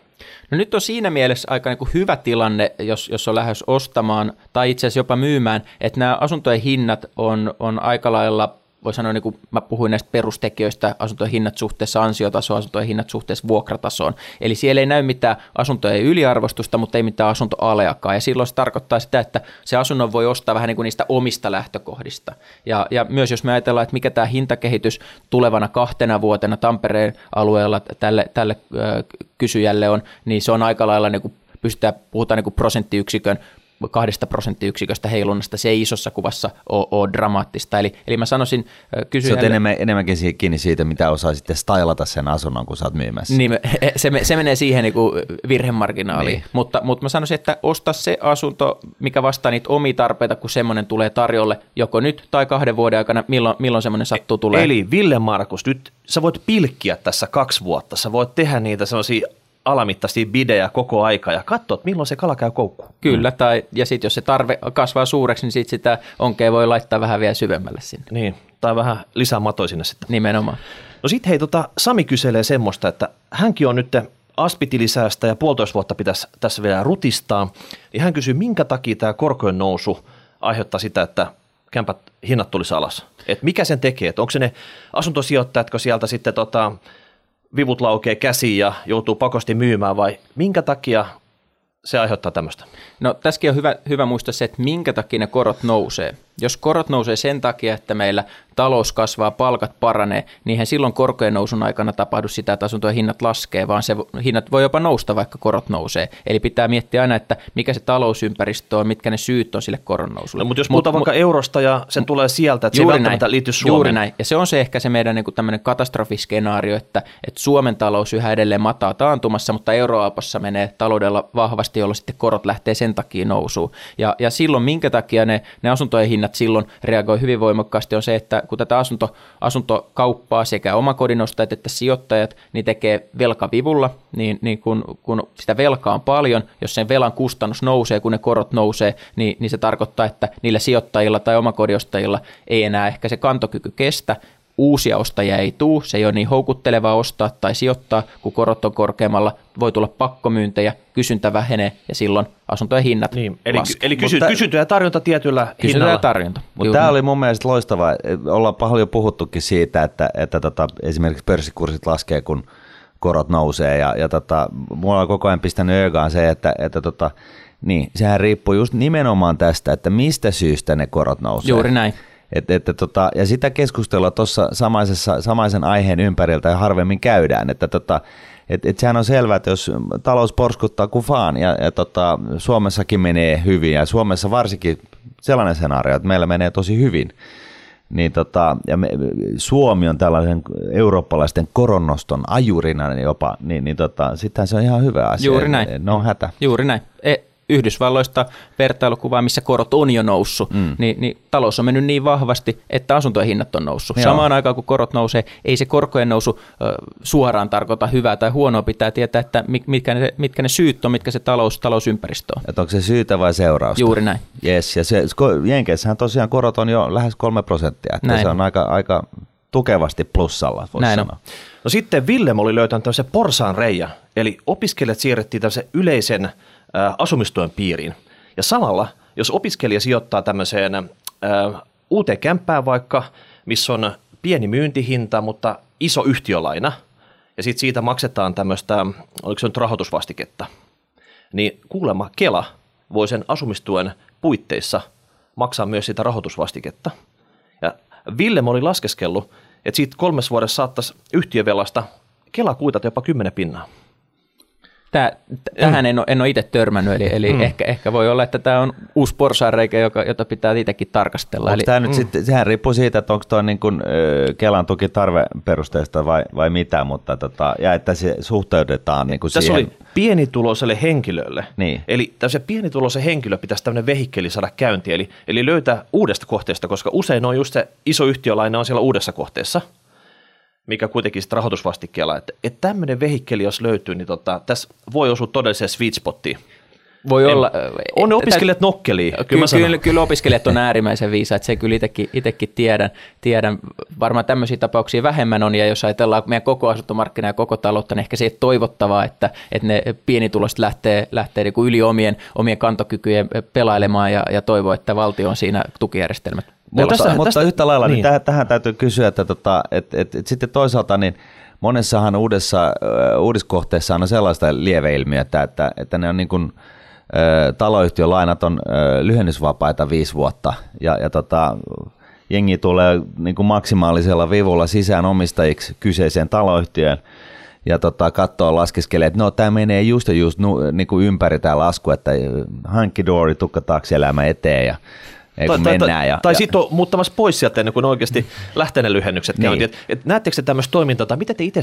No nyt on siinä mielessä aika niin kuin hyvä tilanne, jos, jos on lähes ostamaan tai itse asiassa jopa myymään, että nämä asuntojen hinnat on, on aika lailla voi sanoa, niin kuin mä puhuin näistä perustekijöistä, asuntojen hinnat suhteessa ansiotasoon, asuntojen hinnat suhteessa vuokratasoon. Eli siellä ei näy mitään asuntojen yliarvostusta, mutta ei mitään asuntoaleakaan. Ja silloin se tarkoittaa sitä, että se asunnon voi ostaa vähän niin kuin niistä omista lähtökohdista. Ja, ja myös jos me ajatellaan, että mikä tämä hintakehitys tulevana kahtena vuotena Tampereen alueella tälle, tälle kysyjälle on, niin se on aika lailla niin kuin pystytään, puhutaan niin kuin prosenttiyksikön kahdesta prosenttiyksiköstä heilunnasta, se ei isossa kuvassa ole, ole dramaattista. Eli, eli mä sanoisin, kysyin... Sä oot enemmän, enemmänkin kiinni siitä, mitä osaa sitten stylata sen asunnon, kun sä oot myymässä. Niin, se, se menee siihen niin kuin virhemarginaaliin, niin. mutta, mutta mä sanoisin, että osta se asunto, mikä vastaa niitä omia tarpeita, kun semmoinen tulee tarjolle, joko nyt tai kahden vuoden aikana, milloin, milloin semmoinen sattuu tulee. Eli Ville Markus, nyt sä voit pilkkiä tässä kaksi vuotta, sä voit tehdä niitä sellaisia alamittaisia bidejä koko aika ja katsoa, milloin se kala käy koukkuun. Kyllä, tai, ja sitten jos se tarve kasvaa suureksi, niin sit sitä onkea voi laittaa vähän vielä syvemmälle sinne. Niin, tai vähän lisää matoja sinne sitten. Nimenomaan. No sitten hei, tota, Sami kyselee semmoista, että hänkin on nyt aspitilisäästä ja puolitoista vuotta pitäisi tässä vielä rutistaa, niin hän kysyy, minkä takia tämä korkojen nousu aiheuttaa sitä, että kämpät hinnat tulisi alas. Et mikä sen tekee? Et onko se ne asuntosijoittajat, kun sieltä sitten tota, vivut laukee käsiin ja joutuu pakosti myymään vai minkä takia se aiheuttaa tämmöistä? No tässäkin on hyvä, hyvä muistaa se, että minkä takia ne korot nousee. Jos korot nousee sen takia, että meillä talous kasvaa, palkat paranee, niin eihän silloin korkojen nousun aikana tapahdu sitä, että asuntojen hinnat laskee, vaan se hinnat voi jopa nousta, vaikka korot nousee. Eli pitää miettiä aina, että mikä se talousympäristö on, mitkä ne syyt on sille koron nousulle. No, mutta jos puhutaan mut, vaikka eurosta ja se tulee sieltä, että se ei välttämättä näin, liity Suomeen. Juuri näin. Ja se on se ehkä se meidän niin tämmöinen katastrofiskenaario, että, että Suomen talous yhä edelleen mataa taantumassa, mutta Euroopassa menee taloudella vahvasti, jolloin sitten korot lähtee sen takia nousuun. Ja, ja silloin minkä takia ne, ne asuntojen hinnat silloin reagoi hyvin voimakkaasti on se, että kun tätä asunto, asuntokauppaa sekä omakodinostajat että sijoittajat niin tekee velkavivulla, niin, niin kun, kun sitä velkaa on paljon, jos sen velan kustannus nousee, kun ne korot nousee, niin, niin se tarkoittaa, että niillä sijoittajilla tai omakodiostajilla ei enää ehkä se kantokyky kestä, uusia ostajia ei tuu, se ei ole niin houkuttelevaa ostaa tai sijoittaa, kun korot on korkeammalla, voi tulla pakkomyyntejä, kysyntä vähenee ja silloin asuntojen hinnat niin, Eli, eli kysy, Mutta, kysyntä ja tarjonta tietyllä kysyntä hinnalla. ja tarjonta. Mutta tämä oli mun mielestä loistavaa. Ollaan paljon puhuttukin siitä, että, että tota, esimerkiksi pörssikurssit laskee, kun korot nousee ja, ja tota, mulla on koko ajan pistänyt öögaan se, että, että tota, niin, sehän riippuu just nimenomaan tästä, että mistä syystä ne korot nousee. Juuri näin. Et, et, tota, ja sitä keskustelua tuossa samaisen aiheen ympäriltä ja harvemmin käydään, että tota, et, et sehän on selvää, että jos talous porskuttaa kufaan ja, ja tota, Suomessakin menee hyvin ja Suomessa varsinkin sellainen skenaario, että meillä menee tosi hyvin, niin tota, ja me, Suomi on tällaisen eurooppalaisten koronnoston ajurina jopa, niin, niin tota, sittenhän se on ihan hyvä asia. Juuri näin. No hätä. Juuri näin. E, Yhdysvalloista vertailukuvaa, missä korot on jo noussut, mm. niin, niin talous on mennyt niin vahvasti, että asuntojen hinnat on noussut. Joo. Samaan aikaan kun korot nousee, ei se korkojen nousu ö, suoraan tarkoita hyvää tai huonoa, pitää tietää, että mitkä ne, mitkä ne syyt on, mitkä se talous, talousympäristö on. Että onko se syytä vai seurausta? Juuri näin. Yes, ja se, Jenkeissähän tosiaan korot on jo lähes kolme prosenttia, että näin. se on aika, aika tukevasti plussalla, voisi Näin sanoa. On. No sitten Villem oli löytänyt tämmöisen porsaan reijä, eli opiskelijat siirrettiin tämmöisen yleisen asumistuen piiriin. Ja samalla, jos opiskelija sijoittaa tämmöiseen uuteen kämppään vaikka, missä on pieni myyntihinta, mutta iso yhtiölaina, ja sitten siitä maksetaan tämmöistä, oliko se nyt rahoitusvastiketta, niin kuulemma Kela voi sen asumistuen puitteissa maksaa myös sitä rahoitusvastiketta. Ja Ville oli laskeskellut, että siitä kolmes vuodessa saattaisi yhtiövelasta Kela kuitata jopa 10 pinnaa. Tää, tähän en ole, en ole itse törmännyt, eli, eli mm. ehkä, ehkä voi olla, että tämä on uusi porsaanreikä, joka, jota pitää itsekin tarkastella. Onko eli, tämä nyt mm. sitten, sehän riippuu siitä, että onko tuo niin kuin, Kelan tuki tarveperusteista vai, vai mitä, mutta tota, ja että se suhteutetaan niin kuin Tässä siihen. oli pienituloiselle henkilölle. Niin. Eli se pienituloisen henkilö pitäisi tämmöinen vehikkeli saada käyntiin, eli, eli löytää uudesta kohteesta, koska usein on just se iso yhtiölaina on siellä uudessa kohteessa – mikä kuitenkin sitten rahoitusvastikkeella, että, että tämmöinen vehikkeli, jos löytyy, niin tota, tässä voi osua todelliseen sweet spottiin. Voi en, olla. On ne opiskelijat nokkeli. Kyllä, kyllä, kyllä opiskelijat on äärimmäisen viisaat, se kyllä itsekin, tiedän, tiedän. Varmaan tämmöisiä tapauksia vähemmän on, ja jos ajatellaan meidän koko asuntomarkkinaa ja koko taloutta, niin ehkä se ei toivottavaa, että, että ne pienituloiset lähtee, lähtee niin kuin yli omien, omien kantokykyjen pelailemaan ja, ja toivoo, että valtio on siinä tukijärjestelmät mutta, tässä, mutta tästä, yhtä lailla niin. Niin tähän, tähän täytyy kysyä, että tota, et, et, et sitten toisaalta niin monessahan uudessa, uh, uudiskohteessa on sellaista lieveilmiötä, että, että ne on niin kuin, uh, taloyhtiön lainat on uh, lyhennysvapaita viisi vuotta ja, ja tota, jengi tulee niin kuin maksimaalisella vivulla sisään omistajiksi kyseiseen taloyhtiöön ja tota, katsoo laskeskelee, että no tämä menee just ja just nu, niin kuin ympäri tämä lasku, että hankkidoori, tukka taakse elämä eteen ja ei, tai, tai, tai, ja, tai ja, sitten on muuttamassa pois sieltä ennen kuin oikeasti lähtee ne lyhennykset niin. Et, et näettekö te tämmöistä toimintaa, tai miten te itse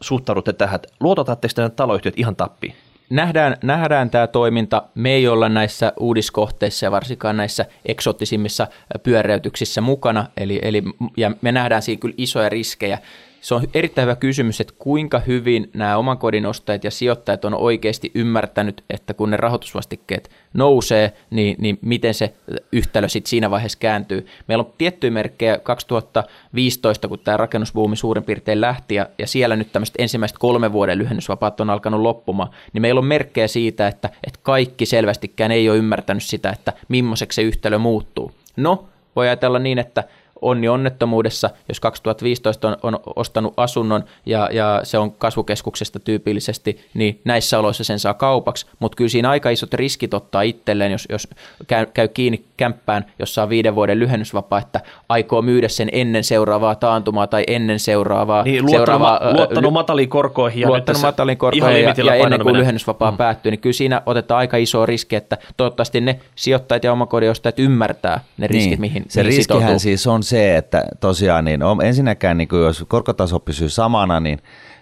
suhtaudutte tähän, luotatatteko te taloyhtiöt ihan tappiin? nähdään, nähdään tämä toiminta. Me ei olla näissä uudiskohteissa ja varsinkaan näissä eksoottisimmissa pyöräytyksissä mukana, eli, eli, ja me nähdään siinä kyllä isoja riskejä se on erittäin hyvä kysymys, että kuinka hyvin nämä oman kodin ostajat ja sijoittajat on oikeasti ymmärtänyt, että kun ne rahoitusvastikkeet nousee, niin, niin miten se yhtälö sitten siinä vaiheessa kääntyy. Meillä on tiettyjä merkkejä 2015, kun tämä rakennusbuumi suurin piirtein lähti, ja, ja siellä nyt tämmöiset ensimmäiset kolme vuoden lyhennysvapaat on alkanut loppumaan, niin meillä on merkkejä siitä, että, että kaikki selvästikään ei ole ymmärtänyt sitä, että millaiseksi se yhtälö muuttuu. No, voi ajatella niin, että onni onnettomuudessa, jos 2015 on, on ostanut asunnon ja, ja se on kasvukeskuksesta tyypillisesti, niin näissä oloissa sen saa kaupaksi, mutta kyllä siinä aika isot riskit ottaa itselleen, jos, jos käy, käy kiinni kämppään, jossa on viiden vuoden lyhennysvapaa, että aikoo myydä sen ennen seuraavaa taantumaa tai ennen seuraavaa. Niin, luottanut, seuraavaa, ma- luottanut mataliin korkoihin ja, luottanut mataliin korkoihin ja, ja ennen kuin lyhennysvapaa mm. päättyy, niin kyllä siinä otetaan aika iso riski, että toivottavasti ne sijoittajat ja omakodin ymmärtää ne riskit, niin, mihin, se mihin riskihän sitoutuu. siis on se, että tosiaan niin on, ensinnäkään niin jos korkotaso pysyy samana, niin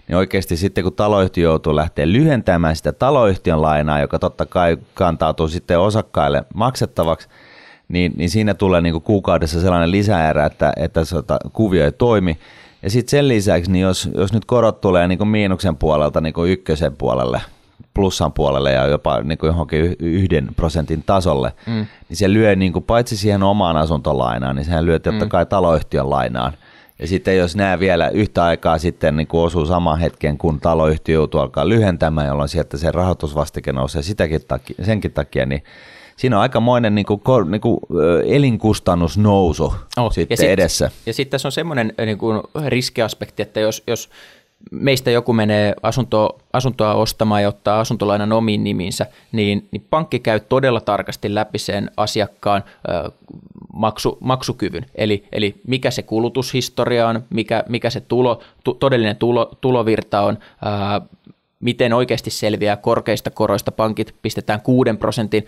niin oikeasti sitten kun taloyhtiö joutuu lähteä lyhentämään sitä taloyhtiön lainaa, joka totta kai kantautuu sitten osakkaille maksettavaksi, niin, niin siinä tulee niin kuin kuukaudessa sellainen lisäerä, että, että se kuvio ei toimi. Ja sitten sen lisäksi, niin jos, jos nyt korot tulee niin kuin miinuksen puolelta niin kuin ykkösen puolelle, plussan puolelle ja jopa niin kuin johonkin yhden prosentin tasolle, mm. niin se lyö niin kuin paitsi siihen omaan asuntolainaan, niin sehän lyö totta mm. kai taloyhtiön lainaan. Ja sitten jos nämä vielä yhtä aikaa sitten niin kuin osuu saman hetken, kun taloyhtiö joutuu alkaa lyhentämään, jolloin sieltä se rahoitusvastike nousee sitäkin takia, senkin takia, niin siinä on aikamoinen niin kuin, niin kuin, elinkustannusnousu oh, sitten ja sit, edessä. Ja sitten tässä on semmoinen niin kuin riskiaspekti, että jos, jos meistä joku menee asuntoa, asuntoa ostamaan ja ottaa asuntolainan omiin nimiinsä, niin, niin pankki käy todella tarkasti läpi sen asiakkaan ö, maksu, maksukyvyn. Eli, eli mikä se kulutushistoria on, mikä, mikä se tulo, tu, todellinen tulo, tulovirta on, ö, miten oikeasti selviää korkeista koroista. Pankit pistetään 6 prosentin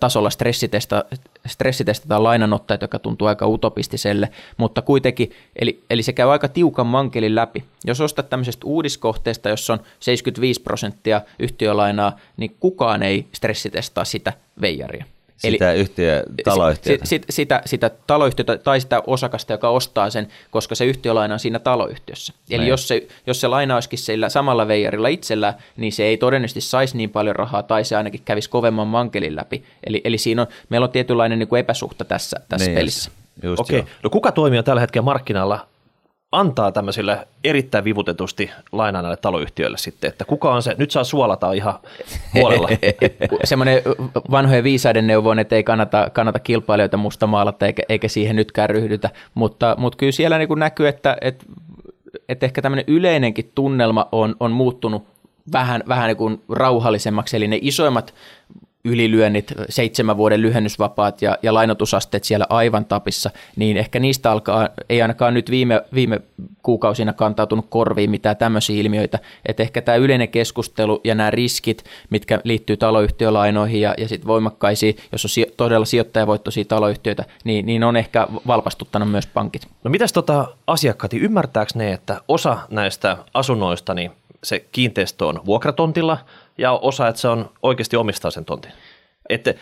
tasolla stressitesta, stressitestataan lainanottajat, joka tuntuu aika utopistiselle, mutta kuitenkin, eli, eli se käy aika tiukan mankelin läpi. Jos ostat tämmöisestä uudiskohteesta, jossa on 75 prosenttia yhtiölainaa, niin kukaan ei stressitestaa sitä veijaria. Sitä yhtiö, taloyhtiötä. Sit, sitä, sitä taloyhtiötä tai sitä osakasta, joka ostaa sen, koska se yhtiölaina on siinä taloyhtiössä. Eli jos se, jos se laina olisikin sillä samalla veijarilla itsellä, niin se ei todennäköisesti saisi niin paljon rahaa tai se ainakin kävisi kovemman mankelin läpi. Eli, eli siinä on, meillä on tietynlainen niin kuin epäsuhta tässä, tässä niin pelissä. Okei, okay. no kuka toimii tällä hetkellä markkinalla antaa tämmöisille erittäin vivutetusti lainaa näille taloyhtiöille sitten, että kuka on se, nyt saa suolata ihan huolella. <laughs> Semmoinen vanhojen viisaiden neuvo on, että ei kannata, kannata kilpailijoita musta maalata eikä, eikä siihen nytkään ryhdytä, mutta, mutta kyllä siellä niin näkyy, että, että, että ehkä tämmöinen yleinenkin tunnelma on, on muuttunut vähän, vähän niin kuin rauhallisemmaksi, eli ne isoimmat ylilyönnit, seitsemän vuoden lyhennysvapaat ja, ja lainotusasteet siellä aivan tapissa, niin ehkä niistä alkaa, ei ainakaan nyt viime, viime kuukausina kantautunut korviin mitään tämmöisiä ilmiöitä, että ehkä tämä yleinen keskustelu ja nämä riskit, mitkä liittyy taloyhtiölainoihin ja, ja sitten voimakkaisiin, jos on sijo, todella sijoittajavoittoisia taloyhtiöitä, niin, niin on ehkä valpastuttanut myös pankit. No mitäs tota asiakkaat, ymmärtääkö ne, että osa näistä asunnoista, niin se kiinteistö on vuokratontilla – ja osa, että se on oikeasti omistaa sen tontin. Että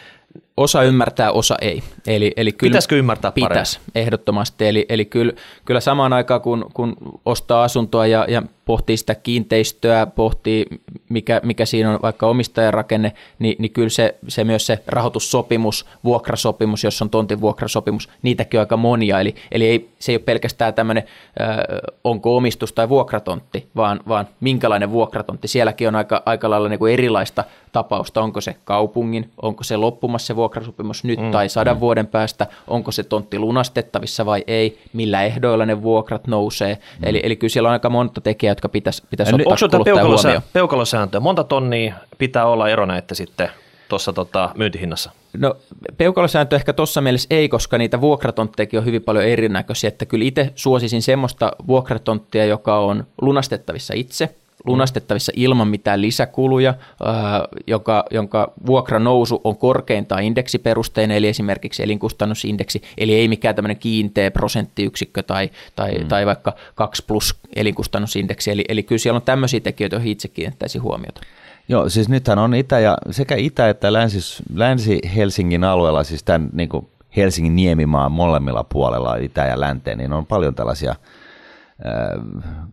Osa ymmärtää, osa ei. Eli, eli kyllä Pitäisikö ymmärtää paremmin? Pitäisi, ehdottomasti. Eli, eli kyllä, kyllä samaan aikaan, kun, kun ostaa asuntoa ja, ja pohtii sitä kiinteistöä, pohtii mikä, mikä siinä on vaikka omistajarakenne, niin, niin kyllä se, se myös se rahoitussopimus, vuokrasopimus, jos on tontin vuokrasopimus, niitäkin on aika monia. Eli, eli ei, se ei ole pelkästään tämmöinen, äh, onko omistus tai vuokratontti, vaan, vaan minkälainen vuokratontti. Sielläkin on aika, aika lailla niin kuin erilaista tapausta, onko se kaupungin, onko se loppumassa se vuokrasopimus nyt mm, tai sadan mm. vuoden päästä, onko se tontti lunastettavissa vai ei, millä ehdoilla ne vuokrat nousee. Mm. Eli, eli kyllä siellä on aika monta tekijää, jotka pitäisi, pitäisi ottaa Onko tämä peukalosääntö, peukalosääntö? Monta tonnia pitää olla ero näette sitten tuossa tota, myyntihinnassa? No peukalosääntö ehkä tuossa mielessä ei, koska niitä vuokratonttejakin on hyvin paljon erinäköisiä, että kyllä itse suosisin semmoista vuokratonttia, joka on lunastettavissa itse, lunastettavissa ilman mitään lisäkuluja, joka, jonka vuokra nousu on korkeintaan indeksiperusteinen, eli esimerkiksi elinkustannusindeksi, eli ei mikään tämmöinen kiinteä prosenttiyksikkö tai, tai, mm. tai vaikka 2 plus elinkustannusindeksi, eli, eli kyllä siellä on tämmöisiä tekijöitä, joihin itse kiinnittäisi huomiota. Joo, siis nythän on Itä ja, sekä Itä- että Länsi, Länsi-Helsingin alueella, siis tämän niin kuin Helsingin niemimaan molemmilla puolella, Itä- ja Länteen, niin on paljon tällaisia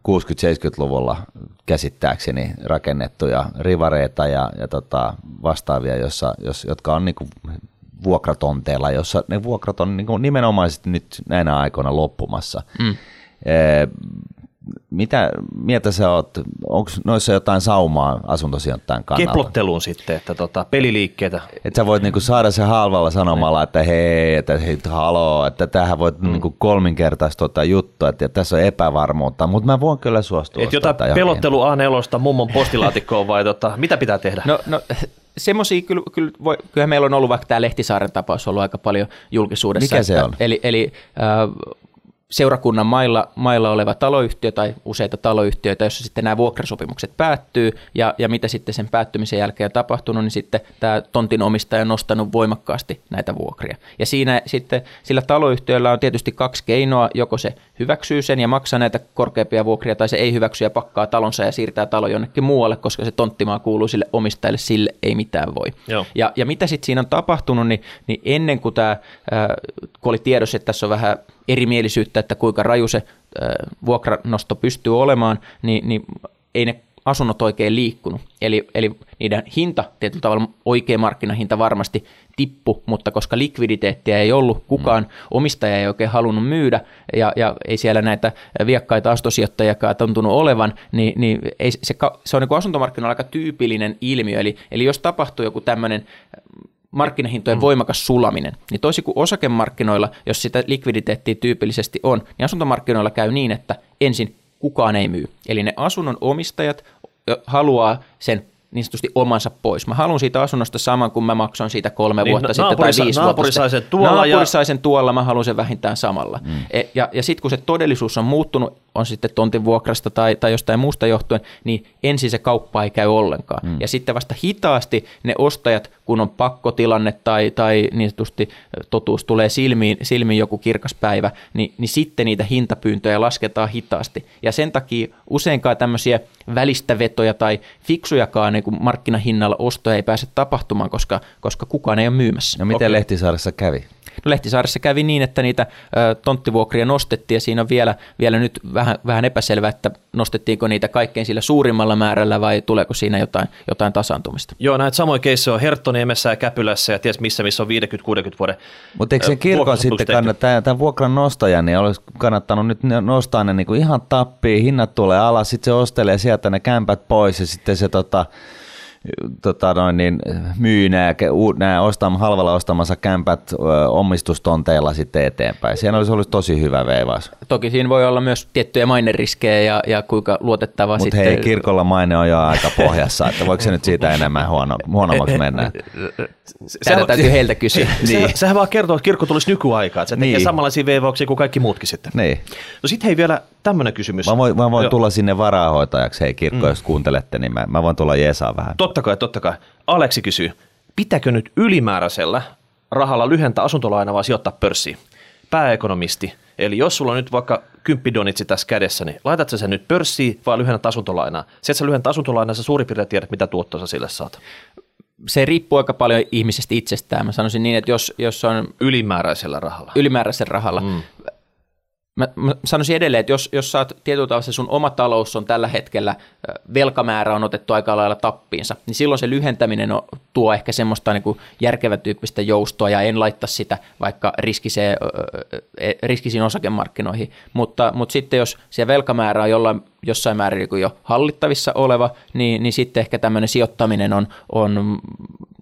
60-70-luvulla käsittääkseni rakennettuja rivareita ja, ja tota, vastaavia, jossa, jos, jotka on niin kuin vuokratonteilla, jossa ne vuokrat on niin kuin nimenomaisesti nyt näinä aikoina loppumassa. Mm. Mitä mieltä sä oot, onko noissa jotain saumaa asuntosijoittajan kannalta? Keplotteluun sitten, että tota, peliliikkeitä. Että sä voit niinku saada se halvalla sanomalla, että hei, että hei, haloo, että tähän voit mm. niinku kolminkertaista tota juttua, että tässä on epävarmuutta, mutta mä voin kyllä suostua. Että jotain pelottelu A4 mummon postilaatikkoon vai tota, mitä pitää tehdä? No, no semmoisia kyllä, kyllä voi, kyllähän meillä on ollut vaikka tämä Lehtisaaren tapaus ollut aika paljon julkisuudessa. Mikä se että, on? Eli, eli äh, seurakunnan mailla, mailla oleva taloyhtiö tai useita taloyhtiöitä, jossa sitten nämä vuokrasopimukset päättyy ja, ja mitä sitten sen päättymisen jälkeen on tapahtunut, niin sitten tämä tontin omistaja on nostanut voimakkaasti näitä vuokria. Ja siinä sitten sillä taloyhtiöllä on tietysti kaksi keinoa, joko se hyväksyy sen ja maksaa näitä korkeampia vuokria tai se ei hyväksy ja pakkaa talonsa ja siirtää talo jonnekin muualle, koska se tonttimaa kuuluu sille omistajalle, sille ei mitään voi. Joo. Ja, ja mitä sitten siinä on tapahtunut, niin, niin ennen kuin tämä, kun oli tiedossa, että tässä on vähän erimielisyyttä, että kuinka raju se vuokranosto pystyy olemaan, niin, niin ei ne asunnot oikein liikkunut. Eli, eli niiden hinta, tietyllä tavalla oikea markkinahinta varmasti tippu, mutta koska likviditeettiä ei ollut, kukaan mm. omistaja ei oikein halunnut myydä ja, ja ei siellä näitä viakkaita astosijoittajakaan tuntunut olevan, niin, niin ei, se, se on niin asuntomarkkinoilla aika tyypillinen ilmiö. Eli, eli jos tapahtuu joku tämmöinen markkinahintojen mm. voimakas sulaminen, niin toisin kuin osakemarkkinoilla, jos sitä likviditeettiä tyypillisesti on, niin asuntomarkkinoilla käy niin, että ensin kukaan ei myy. Eli ne asunnon omistajat haluaa sen niin sanotusti omansa pois. Mä haluan siitä asunnosta saman, kun mä maksan siitä kolme niin, vuotta sitten tai viisi naapuri vuotta sitten. Tuolla naapuri ja... sai sen tuolla, mä haluan sen vähintään samalla. Mm. E, ja ja sitten kun se todellisuus on muuttunut, on sitten tontin vuokrasta tai, tai jostain muusta johtuen, niin ensin se kauppa ei käy ollenkaan. Mm. Ja sitten vasta hitaasti ne ostajat, kun on pakkotilanne tai, tai niin sanotusti totuus tulee silmiin, silmiin joku kirkas päivä, niin, niin sitten niitä hintapyyntöjä lasketaan hitaasti. Ja sen takia useinkaan tämmöisiä välistävetoja tai fiksujakaan niin markkinahinnalla ostoja ei pääse tapahtumaan, koska, koska kukaan ei ole myymässä. No miten okay. Lehtisaaressa kävi? No Lehtisaaressa kävi niin, että niitä ö, tonttivuokria nostettiin ja siinä on vielä, vielä nyt vähän, vähän epäselvää, että nostettiinko niitä kaikkein sillä suurimmalla määrällä vai tuleeko siinä jotain, jotain tasaantumista. Joo, näitä samoja keissejä on Herttoniemessä ja Käpylässä ja ties missä, missä on 50-60 vuoden Mutta eikö se kirkon sitten kannattaa, tämän vuokran nostajan, niin olisi kannattanut nyt nostaa ne niin kuin ihan tappiin, hinnat tulee alas, sitten se ostelee sieltä ne kämpät pois ja sitten se tota, tota noin, niin myy nämä, nämä ostam, halvalla ostamansa kämpät ö, omistustonteilla sitten eteenpäin. Siinä olisi ollut tosi hyvä veivaus. Toki siinä voi olla myös tiettyjä maineriskejä ja, ja kuinka luotettava Mut sitten... Mutta hei, kirkolla maine on jo aika pohjassa, että voiko se nyt siitä enemmän huono, huonommaksi mennä? Tätä täytyy heiltä kysyä. <laughs> niin. Sehän vaan kertoo, että kirkko tulisi nykyaikaan, että se tekee niin. samanlaisia veivauksia kuin kaikki muutkin sitten. Niin. No sitten hei vielä tämmöinen kysymys. Mä voin, mä voin tulla sinne varahoitajaksi, hei kirkko, mm. jos kuuntelette, niin mä, mä voin tulla jeesaa vähän. Totta kai, totta kai. Aleksi kysyy, pitääkö nyt ylimääräisellä rahalla lyhentää asuntolainaa vai sijoittaa pörssiin? Pääekonomisti. Eli jos sulla on nyt vaikka kymppidonitsi tässä kädessä, niin laitat sen nyt pörssiin vai lyhennät asuntolainaa? Se, että sä lyhennät asuntolainaa, sä suurin piirtein tiedät, mitä tuottoa sä sille saat. Se riippuu aika paljon ihmisestä itsestään. Mä sanoisin niin, että jos, jos on... Ylimääräisellä rahalla. Ylimääräisellä rahalla. Mm. Mä, mä sanoisin edelleen, että jos, jos saat tietyllä tavalla sun oma talous on tällä hetkellä, velkamäärä on otettu aika lailla tappiinsa, niin silloin se lyhentäminen on, tuo ehkä semmoista niin kuin järkevän tyyppistä joustoa ja en laittaa sitä vaikka riskiseen, e, riskisiin osakemarkkinoihin. Mutta, mutta sitten jos se velkamäärä on jollain, jossain määrin niin jo hallittavissa oleva, niin, niin sitten ehkä tämmöinen sijoittaminen on, on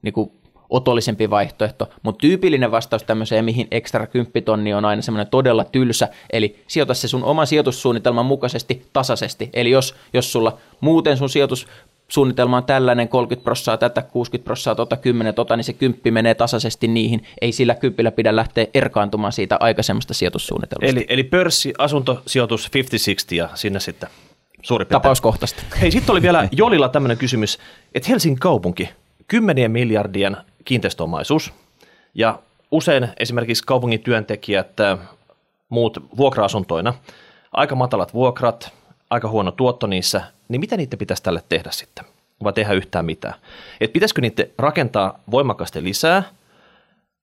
niin kuin otollisempi vaihtoehto, mutta tyypillinen vastaus tämmöiseen, mihin ekstra kymppitonni on aina semmoinen todella tylsä, eli sijoita se sun oman sijoitussuunnitelman mukaisesti tasaisesti, eli jos, jos sulla muuten sun sijoitus suunnitelma on tällainen, 30 prossaa tätä, 60 prossaa tota, 10 tota, niin se kymppi menee tasaisesti niihin. Ei sillä kympillä pidä lähteä erkaantumaan siitä aikaisemmasta sijoitussuunnitelmasta. Eli, eli pörssi, asuntosijoitus 50-60 ja sinne sitten suurin piirtein. Tapauskohtaista. Hei, sitten oli vielä Jolilla tämmöinen kysymys, että Helsingin kaupunki, kymmenien miljardien kiinteistöomaisuus, ja usein esimerkiksi kaupungin työntekijät, muut vuokra-asuntoina, aika matalat vuokrat, aika huono tuotto niissä, niin mitä niitä pitäisi tälle tehdä sitten? Vai tehdä yhtään mitään? Et pitäisikö niitä rakentaa voimakkaasti lisää,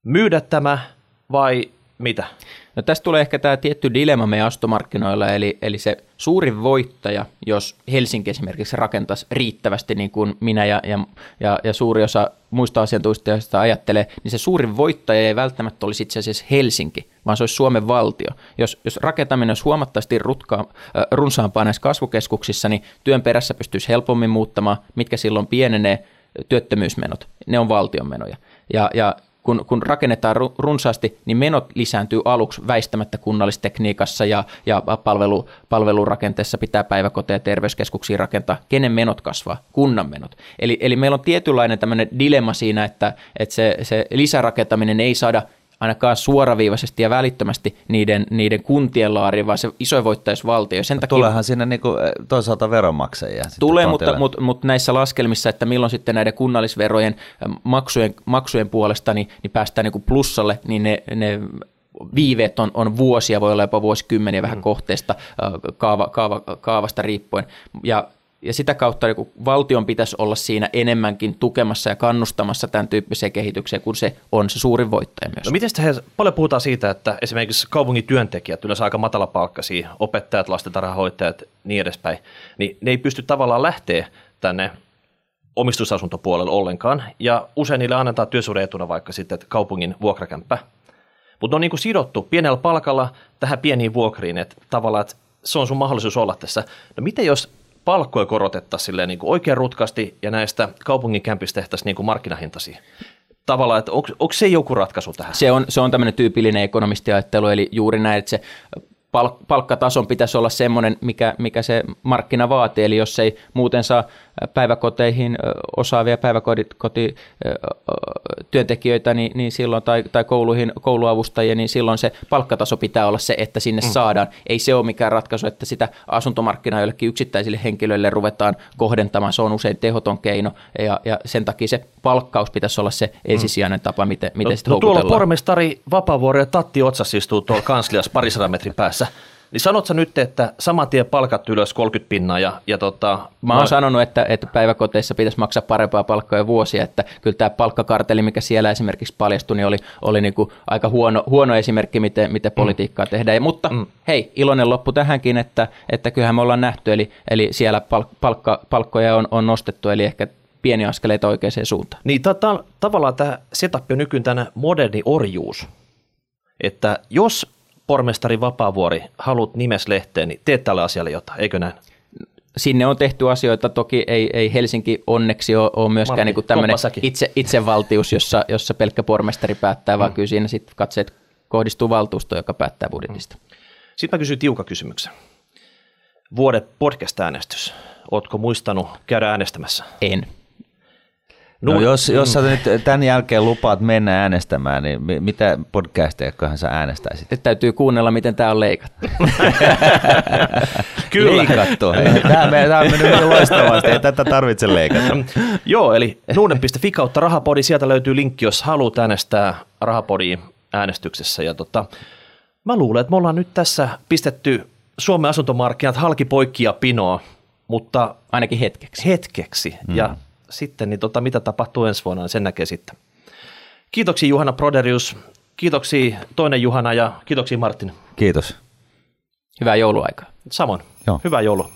myydä tämä vai mitä? No tästä tulee ehkä tämä tietty dilemma meidän astomarkkinoilla, eli, eli se suurin voittaja, jos Helsinki esimerkiksi rakentaisi riittävästi, niin kuin minä ja, ja, ja, ja suuri osa muista asiantuntijoista ajattelee, niin se suurin voittaja ei välttämättä olisi itse asiassa Helsinki, vaan se olisi Suomen valtio. Jos, jos rakentaminen olisi huomattavasti rutka, äh, runsaampaa näissä kasvukeskuksissa, niin työn perässä pystyisi helpommin muuttamaan, mitkä silloin pienenee, työttömyysmenot, ne on valtion menoja. Ja, ja kun, kun rakennetaan runsaasti, niin menot lisääntyy aluksi väistämättä kunnallistekniikassa ja, ja palvelu, palvelurakenteessa pitää päiväkoteja ja terveyskeskuksia rakentaa. Kenen menot kasvaa? Kunnan menot. Eli, eli meillä on tietynlainen tämmöinen dilemma siinä, että, että se, se lisärakentaminen ei saada ainakaan suoraviivaisesti ja välittömästi niiden, niiden kuntien laariin, vaan se iso voittajaisvaltio. Sen takia, Tuleehan sinne niinku toisaalta veronmaksajia. Tulee, mutta, mutta, mutta, näissä laskelmissa, että milloin sitten näiden kunnallisverojen maksujen, maksujen puolesta niin, niin päästään niin plussalle, niin ne, ne viiveet on, on vuosia, voi olla jopa vuosikymmeniä vähän mm. kohteesta, kaava, kaava, kaavasta riippuen. Ja ja sitä kautta niin valtion pitäisi olla siinä enemmänkin tukemassa ja kannustamassa tämän tyyppiseen kehitykseen, kun se on se suurin voittaja myös. No miten he, paljon puhutaan siitä, että esimerkiksi kaupungin työntekijät, yleensä aika matalapalkkaisia, opettajat, lastentarhahoitajat, niin edespäin, niin ne ei pysty tavallaan lähteä tänne omistusasuntopuolelle ollenkaan, ja usein niille annetaan työsuhdeetuna vaikka sitten kaupungin vuokrakämppä, mutta ne on niin kuin sidottu pienellä palkalla tähän pieniin vuokriin, että tavallaan että se on sun mahdollisuus olla tässä. No miten jos palkkoja korotettaisiin silleen niin kuin oikein rutkasti ja näistä kaupungin kämpistä tehtäisiin niin kuin markkinahintaisia? Tavallaan, että onko, onko se joku ratkaisu tähän? Se on, se on tämmöinen tyypillinen ekonomistiajattelu, eli juuri näin, että se palkkatason pitäisi olla semmoinen, mikä, mikä se markkina vaatii, eli jos ei muuten saa päiväkoteihin osaavia päiväkotityöntekijöitä niin, niin silloin, tai, tai kouluihin kouluavustajia, niin silloin se palkkataso pitää olla se, että sinne mm. saadaan. Ei se ole mikään ratkaisu, että sitä asuntomarkkinaa jollekin yksittäisille henkilöille ruvetaan kohdentamaan. Se on usein tehoton keino, ja, ja sen takia se palkkaus pitäisi olla se ensisijainen tapa, miten, miten no, sitä no, Tuolla pormestari Vapaavuori ja Tatti Otsas istuu tuolla kansliassa parisadan metrin päässä. Niin sanot sä nyt, että saman tien palkat ylös 30 pinnaa ja, ja tota... Mä oon no... sanonut, että, että päiväkoteissa pitäisi maksaa parempaa palkkaa jo vuosia, että kyllä tämä palkkakarteli, mikä siellä esimerkiksi paljastui, niin oli, oli niin kuin aika huono, huono esimerkki, miten, miten mm. politiikkaa tehdään. Ja, mutta mm. hei, iloinen loppu tähänkin, että, että kyllähän me ollaan nähty, eli, eli siellä palkka, palkkoja on, on nostettu, eli ehkä pieni askeleita oikeaan suuntaan. Niin ta- ta- tavallaan tämä setup on nykyään tänä moderni orjuus, että jos pormestari Vapaavuori, haluat nimeslehteen, niin teet tälle asialle jotain, eikö näin? Sinne on tehty asioita, toki ei, ei Helsinki onneksi ole, ole myöskään niin tämmöinen itse, itsevaltius, jossa, jossa pelkkä pormestari päättää, vaan mm. kyllä siinä sitten katseet kohdistuu valtuusto, joka päättää budjetista. Mm. Sitten mä kysyn tiukan kysymyksen. Vuoden podcast-äänestys. Ootko muistanut käydä äänestämässä? En. No, no jos, jos sä nyt tämän jälkeen lupaat mennä äänestämään, niin mitä podcasteja sä äänestäisit? Nyt täytyy kuunnella, miten tämä on leikattu. <laughs> Kyllä. Leikattu. Tämä, tämä on mennyt loistavasti, ei tätä tarvitse leikata. <laughs> Joo, eli nuuden.fi kautta rahapodi, sieltä löytyy linkki, jos haluat äänestää rahapodi äänestyksessä. Ja tota, mä luulen, että me ollaan nyt tässä pistetty Suomen asuntomarkkinat halki poikki ja pinoa, mutta... Ainakin hetkeksi. Hetkeksi. Mm. Ja sitten, niin tota, mitä tapahtuu ensi vuonna, niin sen näkee sitten. Kiitoksia Juhana Proderius, kiitoksia toinen Juhana ja kiitoksia Martin. Kiitos. Hyvää jouluaikaa. Samoin. Joo. Hyvää joulua.